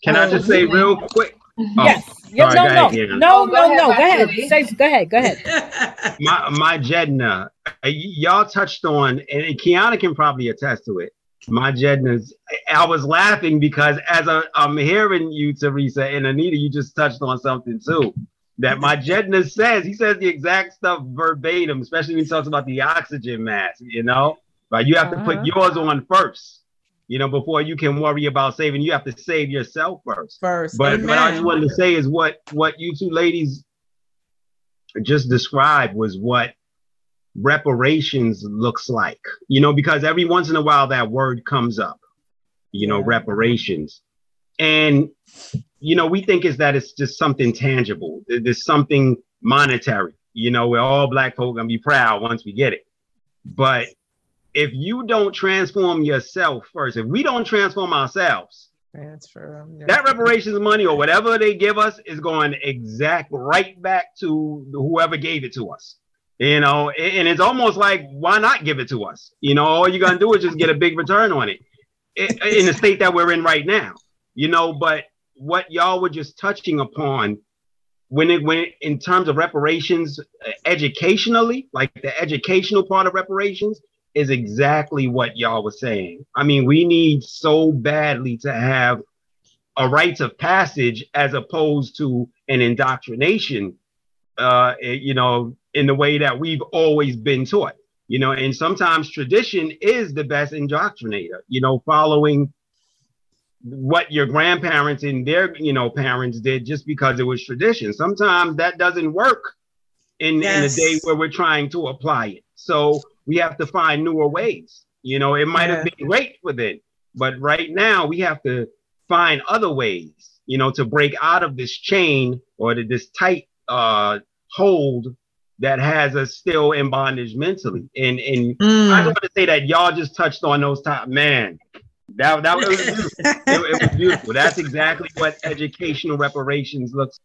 Can i just say real quick Oh, yes. Yeah, no, no, no, no, no, Go ahead. Say, go ahead. Go ahead. [LAUGHS] [LAUGHS] my my Jedna, uh, y'all touched on, and Kiana can probably attest to it. My Jednas, I was laughing because as i am hearing you, Teresa and Anita, you just touched on something too. That my Jedna says, he says the exact stuff verbatim, especially when he talks about the oxygen mask, you know? But you have uh-huh. to put uh-huh. yours on first you know, before you can worry about saving, you have to save yourself first. First. But what I just wanted to say is what what you two ladies just described was what reparations looks like. You know, because every once in a while that word comes up, you know, reparations. And you know, we think is that it's just something tangible. There's something monetary. You know, we're all black folk gonna be proud once we get it. But if you don't transform yourself first, if we don't transform ourselves, transfer yeah. that reparations money or whatever they give us is going exact right back to whoever gave it to us. You know, and it's almost like why not give it to us? You know, all you're gonna do is just get a big return on it in the state that we're in right now. You know, but what y'all were just touching upon when it when it, in terms of reparations uh, educationally, like the educational part of reparations, is exactly what y'all was saying. I mean, we need so badly to have a rites of passage as opposed to an indoctrination, uh, eh, you know, in the way that we've always been taught. You know, and sometimes tradition is the best indoctrinator, you know, following what your grandparents and their you know parents did just because it was tradition. Sometimes that doesn't work in, yes. in the day where we're trying to apply it. So we have to find newer ways. You know, it might yeah. have been great for then, but right now we have to find other ways, you know, to break out of this chain or to this tight uh, hold that has us still in bondage mentally. And and mm. I want to say that y'all just touched on those top man. That that was [LAUGHS] it, it was beautiful. That's exactly what educational reparations looks.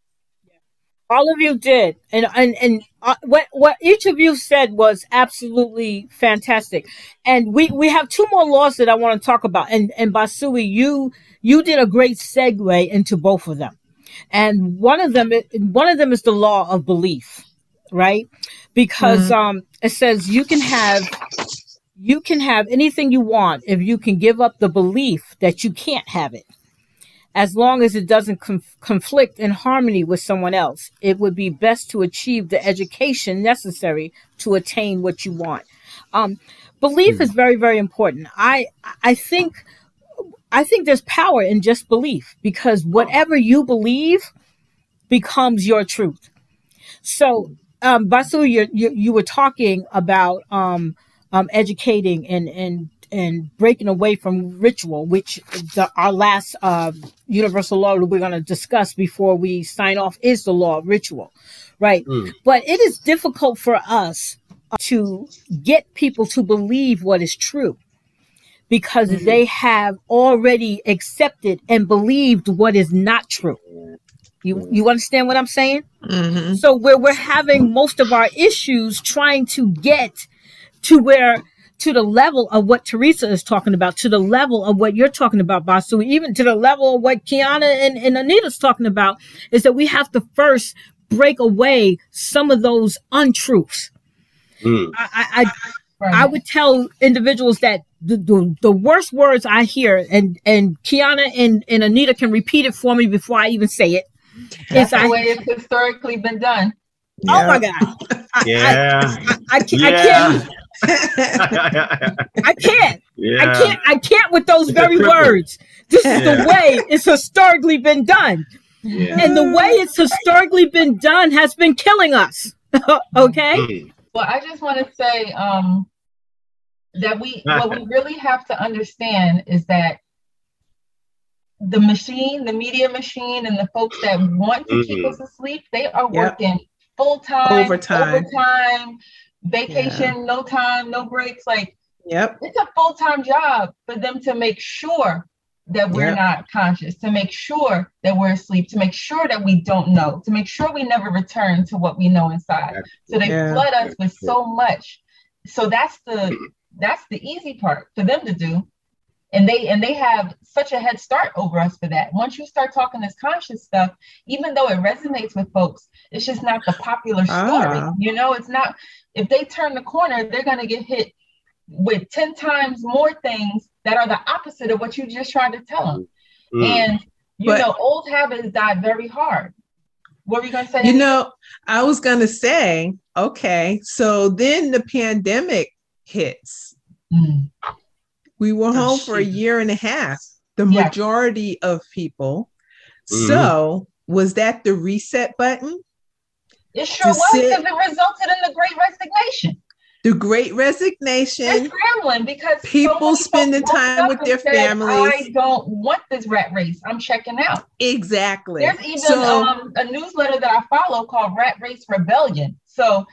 All of you did, and and and uh, what what each of you said was absolutely fantastic. And we we have two more laws that I want to talk about. And and Basui, you you did a great segue into both of them. And one of them one of them is the law of belief right? Because mm-hmm. um, it says you can have you can have anything you want if you can give up the belief that you can't have it. As long as it doesn't conf- conflict in harmony with someone else, it would be best to achieve the education necessary to attain what you want. Um, belief mm-hmm. is very, very important. I, I think, I think there's power in just belief because whatever you believe becomes your truth. So um, Basu, you, you, you were talking about um, um, educating and and and breaking away from ritual, which the, our last uh, universal law that we're going to discuss before we sign off is the law of ritual, right? Mm. But it is difficult for us to get people to believe what is true because mm-hmm. they have already accepted and believed what is not true. You you understand what I'm saying? Mm-hmm. So where we're having most of our issues trying to get to where to the level of what Teresa is talking about, to the level of what you're talking about, Basu, even to the level of what Kiana and, and Anita's talking about, is that we have to first break away some of those untruths. Mm. I, I, I, I, would tell individuals that the, the, the, worst words I hear, and, and Kiana and, and Anita can repeat it for me before I even say it, that's the way it's historically been done. Yeah. Oh my God. yeah. I, I, I, can't. Yeah. I can't. Yeah. I can't. I can't with those very words. This is the way it's historically been done. Yeah. And the way it's historically been done has been killing us. [LAUGHS] okay? Mm. Well, I just want to say um, that we what we really have to understand is that the machine, the media machine, and the folks that want to mm-hmm. keep us asleep, they are working yep. full time, overtime, overtime, vacation, yeah. no time, no breaks. Like, yep, it's a full time job for them to make sure that we're yep. not conscious, to make sure that we're asleep, to make sure that we don't know, to make sure we never return to what we know inside. So they yeah. flood us with so much. So that's the that's the easy part for them to do and they and they have such a head start over us for that. Once you start talking this conscious stuff even though it resonates with folks it's just not the popular story ah. you know? It's not if they turn the corner they're going to get hit with 10 times more things that are the opposite of what you just tried to tell them mm. and you but, know old habits die very hard. What were you going to say? You know i was going to say okay so then the pandemic hits. Mm we were home for a year and a half, the yeah. majority of people. Mm-hmm. So, was that the reset button? It sure was because it resulted in the great resignation. The great resignation. It's because people so spending time with their said, families. I don't want this rat race. I'm checking out. Exactly. There's even so, um, a newsletter that I follow called Rat Race Rebellion. So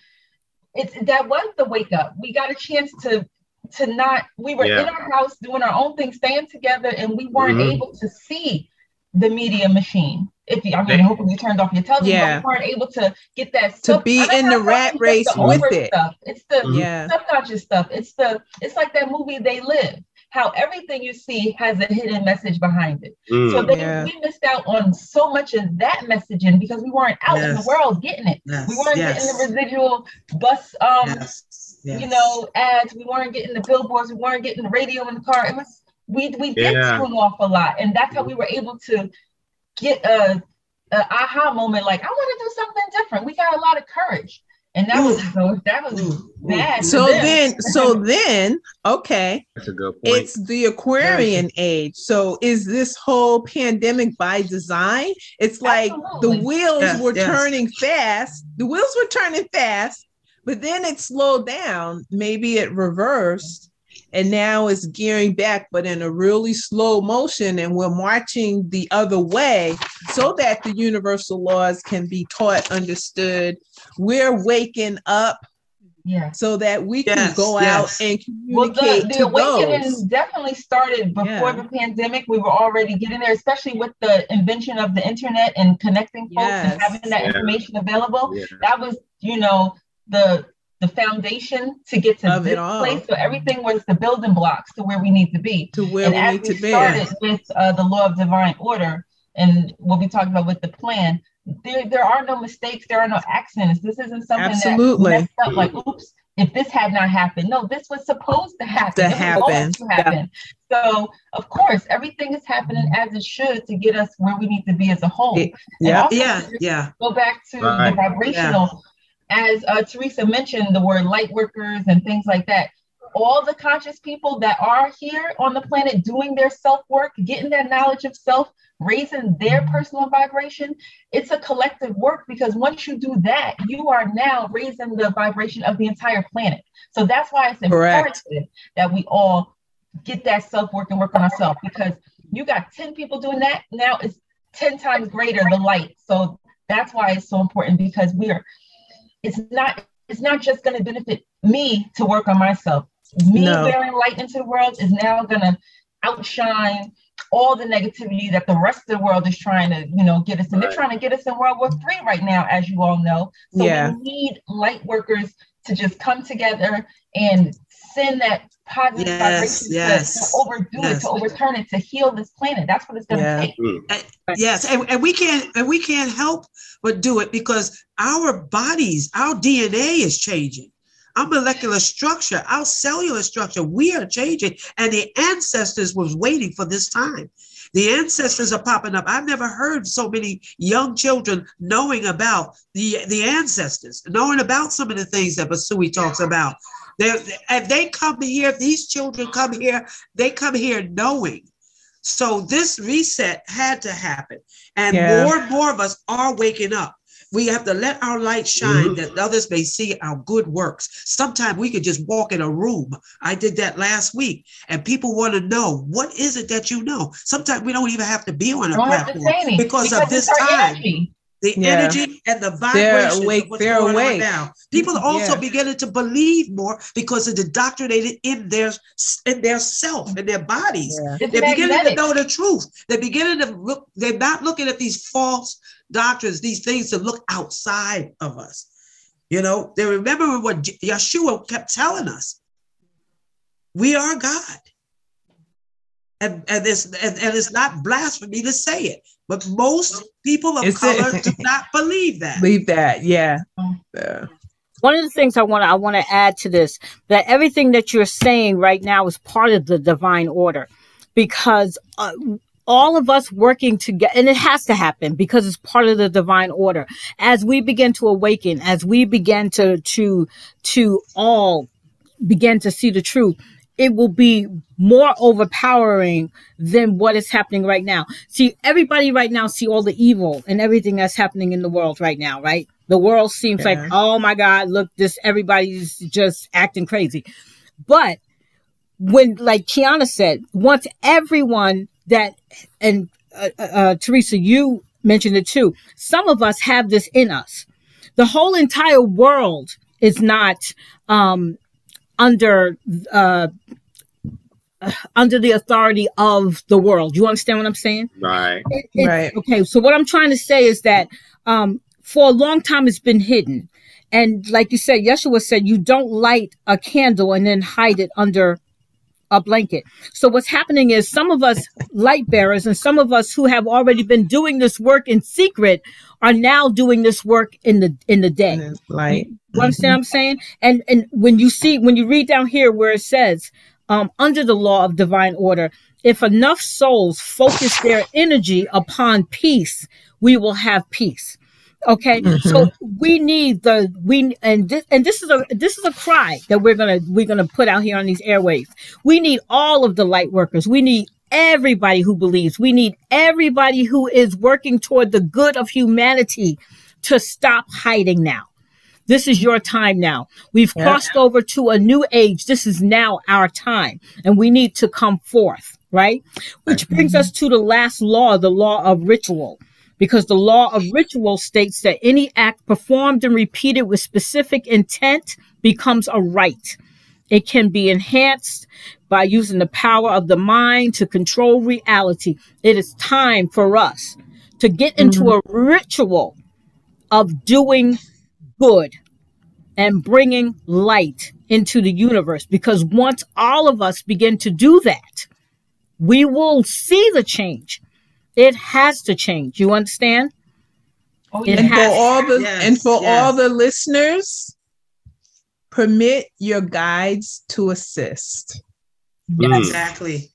it's that was the wake up. We got a chance to to not we were yeah. in our house doing our own thing staying together and we weren't mm-hmm. able to see the media machine if you, I mean, hopefully you turned off your television, yeah. but we weren't able to get that to be in the rat race the with it. Stuff. It's the mm-hmm. yeah. subconscious stuff. It's the it's like that movie They Live. How everything you see has a hidden message behind it. Mm. So then yeah. we missed out on so much of that messaging because we weren't out yes. in the world getting it. Yes. We weren't yes. getting the residual bus um yes. you know, ads. We weren't getting the billboards. We weren't getting the radio in the car. It was we we did yeah. tune off a lot, and that's how we were able to get a, a aha moment. Like I want to do something different. We got a lot of courage, and that was so that was bad. So then, so [LAUGHS] then, okay, that's a good point. It's the Aquarian age. So is this whole pandemic by design? It's like Absolutely. the wheels yes, were yes. turning fast. The wheels were turning fast, but then it slowed down. Maybe it reversed and now it's gearing back, but in a really slow motion. And we're marching the other way so that the universal laws can be taught, understood. We're waking up. Yeah. So that we can go yes. out and communicate. Well, the, the awakening those. definitely started before yeah. the pandemic. We were already getting there, especially with the invention of the internet and connecting folks yes. and having that yeah. information available. Yeah. That was, you know, the the foundation to get to of this place. So everything was the building blocks to where we need to be. To where and we need we to started be. with uh, the law of divine order and what we talked about with the plan. There, there are no mistakes. There are no accidents. This isn't something Absolutely. that messed up. Like, oops, if this had not happened, no, this was supposed to happen. To happen. To happen. Yeah. So, of course, everything is happening as it should to get us where we need to be as a whole. yeah, yeah, yeah. Go back to right. the vibrational. Yeah as uh, Teresa mentioned, the word light workers and things like that. All the conscious people that are here on the planet doing their self work, getting that knowledge of self, raising their personal vibration, it's a collective work because once you do that, you are now raising the vibration of the entire planet. So that's why it's important Correct. that we all get that self work and work on ourselves because you got 10 people doing that. Now it's 10 times greater the light. So that's why it's so important because we are it's not it's not just going to benefit me to work on myself. Me no. bearing light into the world is now going to outshine all the negativity that the rest of the world is trying to, you know, get us in. Right. They're trying to get us in World War Three right now, as you all know. So yeah. we need light workers to just come together and send that positive yes, vibration yes, to, to overdo yes. it, to overturn it, to heal this planet. That's what it's going to yeah. take. Mm. Uh, yes, and, and we can't and we can't help but do it because our bodies, our DNA is changing. Our molecular structure, our cellular structure, we are changing, and the ancestors was waiting for this time. The ancestors are popping up. I've never heard so many young children knowing about the, the ancestors, knowing about some of the things that Basui talks about. They're, if they come here, if these children come here, they come here knowing. So this reset had to happen. And yeah. more and more of us are waking up. We have to let our light shine mm-hmm. that others may see our good works. Sometimes we could just walk in a room. I did that last week, and people want to know what is it that you know. Sometimes we don't even have to be on a platform because, because, of this time. Energy the yeah. energy and the vibration they're awake, of what's they're going awake. on now. People are also yeah. beginning to believe more because of the indoctrinated in their in their self in their bodies. Yeah. They're magnetic. beginning to know the truth. They're beginning to look. They're not looking at these false doctrines, these things to look outside of us. You know, they remember what Yeshua kept telling us. We are God. And, and, it's, and, and it's not blasphemy to say it. But most people of Is color it? do [LAUGHS] not believe that. Believe that, yeah. yeah. One of the things I want to I want to add to this that everything that you're saying right now is part of the divine order, because uh, all of us working together, and it has to happen because it's part of the divine order. As we begin to awaken, as we begin to to to all begin to see the truth, it will be more overpowering than what is happening right now. See, everybody right now see all the evil and everything that's happening in the world right now, right? The world seems yeah. like, oh my God, look, this everybody's just acting crazy. But when, like Kiana said, once everyone that, and uh, uh, uh Teresa, you mentioned it too, some of us have this in us. The whole entire world is not um, under uh, under the authority of the world. You understand what I'm saying? Right. It, it, right. Okay. So what I'm trying to say is that um, for a long time it's been hidden, and like you said, Yeshua said, you don't light a candle and then hide it under a blanket. So what's happening is some of us light bearers and some of us who have already been doing this work in secret are now doing this work in the in the day. Light. You understand what I'm saying? And and when you see when you read down here where it says, um, under the law of divine order, if enough souls focus their energy upon peace, we will have peace. Okay, mm-hmm. so we need the we and this and this is a this is a cry that we're gonna we're gonna put out here on these airwaves. We need all of the light workers. We need everybody who believes. We need everybody who is working toward the good of humanity to stop hiding now. This is your time now. We've yeah. crossed over to a new age. This is now our time, and we need to come forth, right? Which brings us to the last law, the law of ritual because the law of ritual states that any act performed and repeated with specific intent becomes a rite. It can be enhanced by using the power of the mind to control reality. It is time for us to get into mm-hmm. a ritual of doing good and bringing light into the universe because once all of us begin to do that, we will see the change. It has to change. You understand? Oh, yeah. and for all the yes, and for yes. all the listeners, permit your guides to assist. Mm. Exactly.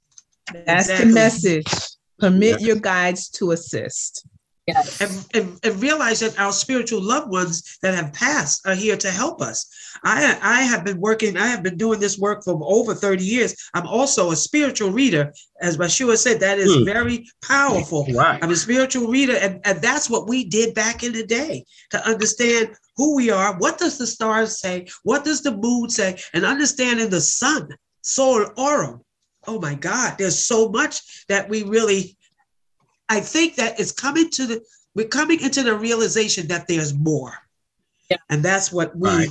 That's exactly. the message. Permit yes. your guides to assist. Yes. And, and, and, realize that our spiritual loved ones that have passed are here to help us. I, I have been working, I have been doing this work for over 30 years. I'm also a spiritual reader. As Basui said, that is hmm. very powerful. Right. I'm a spiritual reader, and, and that's what we did back in the day to understand who we are. What does the stars say? What does the moon say? And understanding the sun, Sol Aurum. Oh my God, there's so much that we really I think that it's coming to the we're coming into the realization that there's more. Yeah. And that's what we right.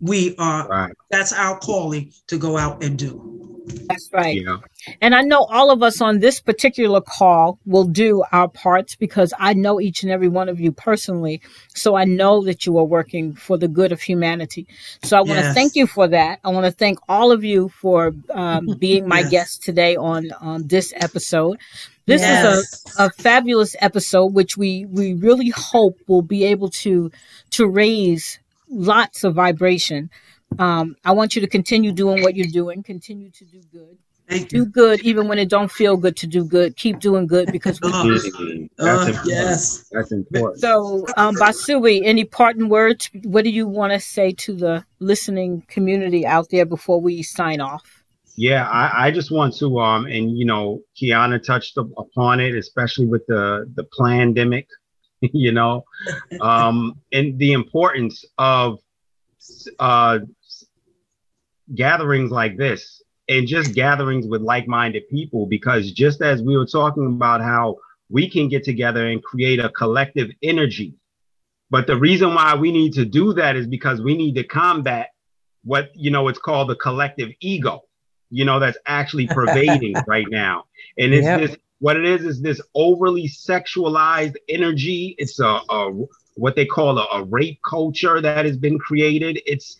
we are right. that's our calling to go out and do. That's right. Yeah. And I know all of us on this particular call will do our parts because I know each and every one of you personally. So I know that you are working for the good of humanity. So I want to yes. thank you for that. I want to thank all of you for um, being my yes. guest today on, on this episode. This yes. is a, a fabulous episode, which we, we really hope will be able to to raise lots of vibration. Um, I want you to continue doing what you're doing. Continue to do good. Thank do you. good even when it don't feel good to do good. Keep doing good because we uh, that's uh, yes, that's important. So, um, Basui, any parting words? What do you want to say to the listening community out there before we sign off? Yeah, I, I, just want to, um, and you know, Kiana touched upon it, especially with the the pandemic, [LAUGHS] you know, um, and the importance of uh, gatherings like this, and just gatherings with like-minded people, because just as we were talking about how we can get together and create a collective energy, but the reason why we need to do that is because we need to combat what you know it's called the collective ego you know, that's actually [LAUGHS] pervading right now. And it's yep. this what it is is this overly sexualized energy. It's a, a what they call a, a, rape culture that has been created. It's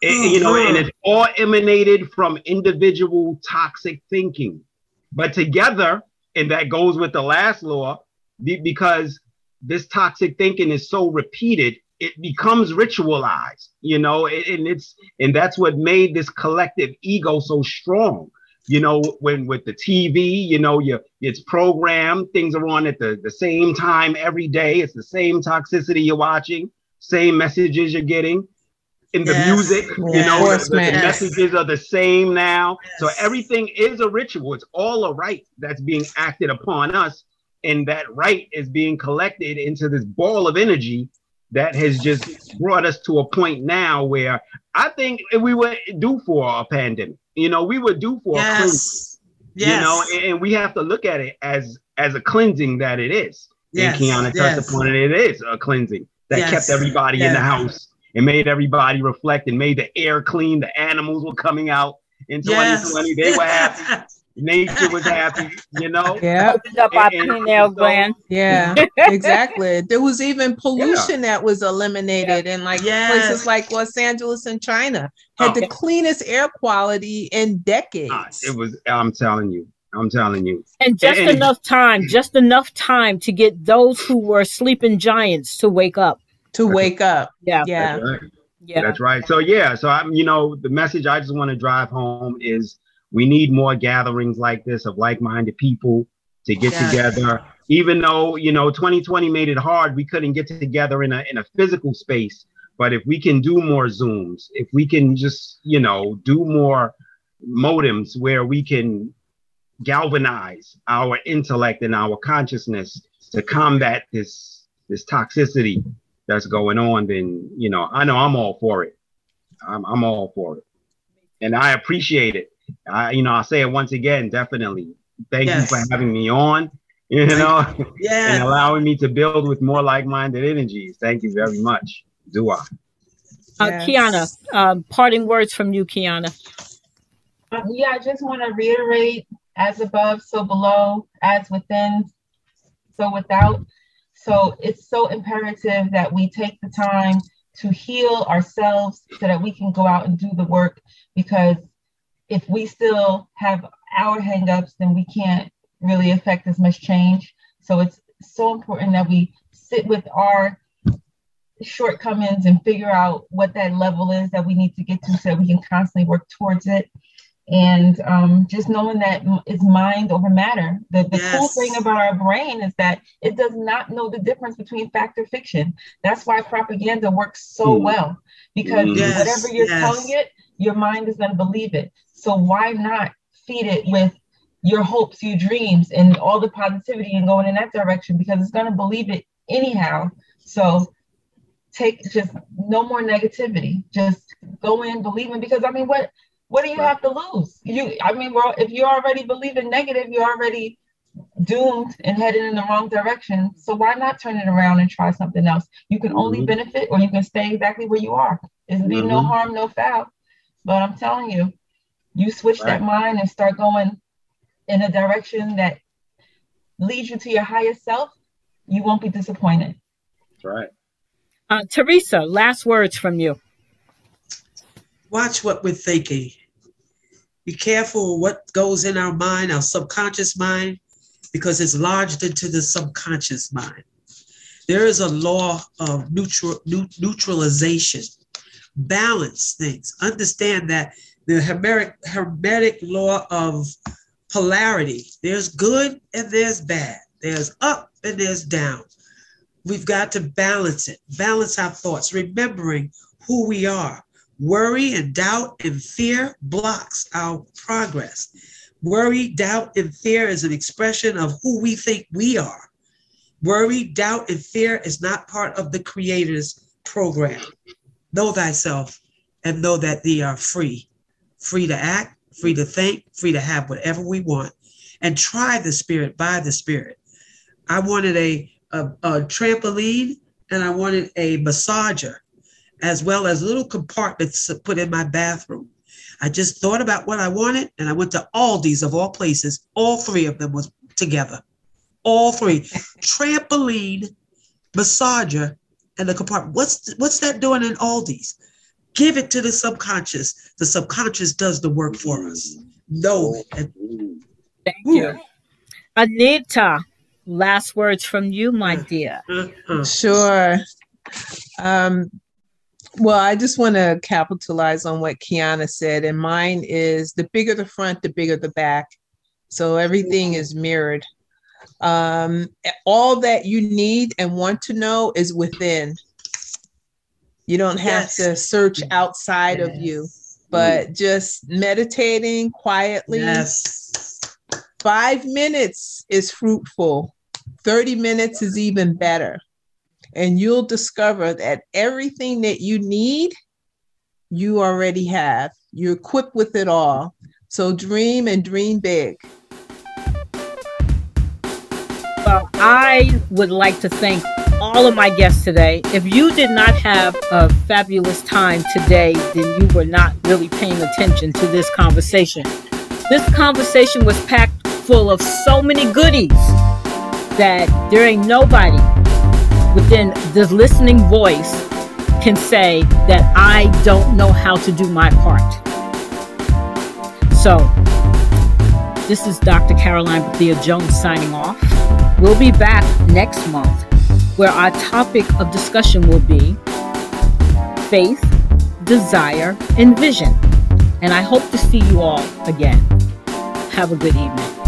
it, you know, and mm-hmm. it's all emanated from individual toxic thinking. But together, and that goes with the last law, because this toxic thinking is so repeated, it becomes ritualized, you know, and it's and that's what made this collective ego so strong. You know, when with the TV, you know, you it's programmed, things are on at the, the same time every day. It's the same toxicity you're watching, same messages you're getting. In the yes. music, yes. you know, the, the, messages are the same now. So everything is a ritual. It's all a right that's being acted upon us. And that right is being collected into this ball of energy that has just brought us to a point now where I think we were due for a pandemic. You know, we were due for yes. a cleansing. Yes. You know, and, and, we have to look at it as as a cleansing that it is. Yes. And Kiana touched yes. upon it. It is a cleansing that yes. kept everybody yes. in the house and made everybody reflect and made the air clean. The animals were coming out in 2020. They were happy. [LAUGHS] nature was happy, you know. [LAUGHS] Yeah. Opened up our pineal gland. Yeah, exactly. There was even [LAUGHS] pollution yeah. that was eliminated yeah. in like yes. places like Los Angeles and China had oh. the cleanest air quality in decades. Ah, it was. I'm telling you. I'm telling you. And just and, enough time, just enough time to get those who were sleeping giants to wake up. To wake up. Yeah. Yeah. That's right. Yeah. That's right. So yeah, so I'm you know, the message I just want to drive home is we need more gatherings like this of like-minded people to get together. even though you know 2020 made it hard, we couldn't get together in a in a physical space. But if we can do more Zooms, if we can just you know do more modems where we can galvanize our intellect and our consciousness to combat this this toxicity that's going on, then you know I know I'm all for it. I'm I'm all for it, and I appreciate it. I you know I'll say it once again, definitely. Thank yes. you for having me on. You know, yeah, and allowing me to build with more like-minded energies. Thank you very much. Do I? Uh, yes. Kiana, um, parting words from you, Kiana. Uh, yeah, I just want to reiterate as above, so below, as within, so without. So it's so imperative that we take the time to heal ourselves so that we can go out and do the work because if we still have our hangups, then we can't really affect as much change. So it's so important that we sit with our shortcomings and figure out what that level is that we need to get to so we can constantly work towards it and um, just knowing that it's mind over matter. The, the yes. cool thing about our brain is that it does not know the difference between fact or fiction. That's why propaganda works so mm. well because yes. whatever you're yes. telling it, your mind is going to believe it. So why not feed it with your hopes, your dreams, and all the positivity and going in that direction because it's going to believe it anyhow. So take just no more negativity. Just go in believing because I mean, what what do you have to lose? You, I mean, well, if you already believe in negative, you're already doomed and headed in the wrong direction. So why not turn it around and try something else? You can only mm-hmm. benefit or you can stay exactly where you are. It's be mm-hmm. no harm, no foul. But I'm telling you, you switch right. that mind and start going in a direction that leads you to your highest self, you won't be disappointed. That's right. Uh, Teresa, last words from you. Watch what we're thinking be careful what goes in our mind, our subconscious mind, because it's lodged into the subconscious mind. There is a law of neutral, neutralization. Balance things. Understand that the hermetic, hermetic law of polarity there's good and there's bad, there's up and there's down. We've got to balance it, balance our thoughts, remembering who we are, Worry and doubt and fear blocks our progress. Worry, doubt, and fear is an expression of who we think we are. Worry, doubt, and fear is not part of the Creator's program. Know thyself and know that thee are free, free to act, free to think, free to have whatever we want, and try the Spirit by the Spirit. I wanted a, a, a trampoline and I wanted a massager as well as little compartments to put in my bathroom. I just thought about what I wanted and I went to Aldi's of all places. All three of them was together. All three. [LAUGHS] Trampoline, massager, and the compartment. What's what's that doing in Aldi's? Give it to the subconscious. The subconscious does the work for us. No. Thank you. Anita, last words from you, my dear. Uh-huh. Sure. Um, well, I just want to capitalize on what Kiana said, and mine is the bigger the front, the bigger the back. So everything is mirrored. Um, all that you need and want to know is within. You don't have yes. to search mm. outside yes. of you, but just meditating quietly. Yes. Five minutes is fruitful, 30 minutes is even better and you'll discover that everything that you need, you already have. You're equipped with it all. So dream and dream big. Well, I would like to thank all of my guests today. If you did not have a fabulous time today, then you were not really paying attention to this conversation. This conversation was packed full of so many goodies that there ain't nobody within the listening voice can say that I don't know how to do my part. So, this is Dr. Caroline Bethea Jones signing off. We'll be back next month where our topic of discussion will be faith, desire, and vision. And I hope to see you all again. Have a good evening.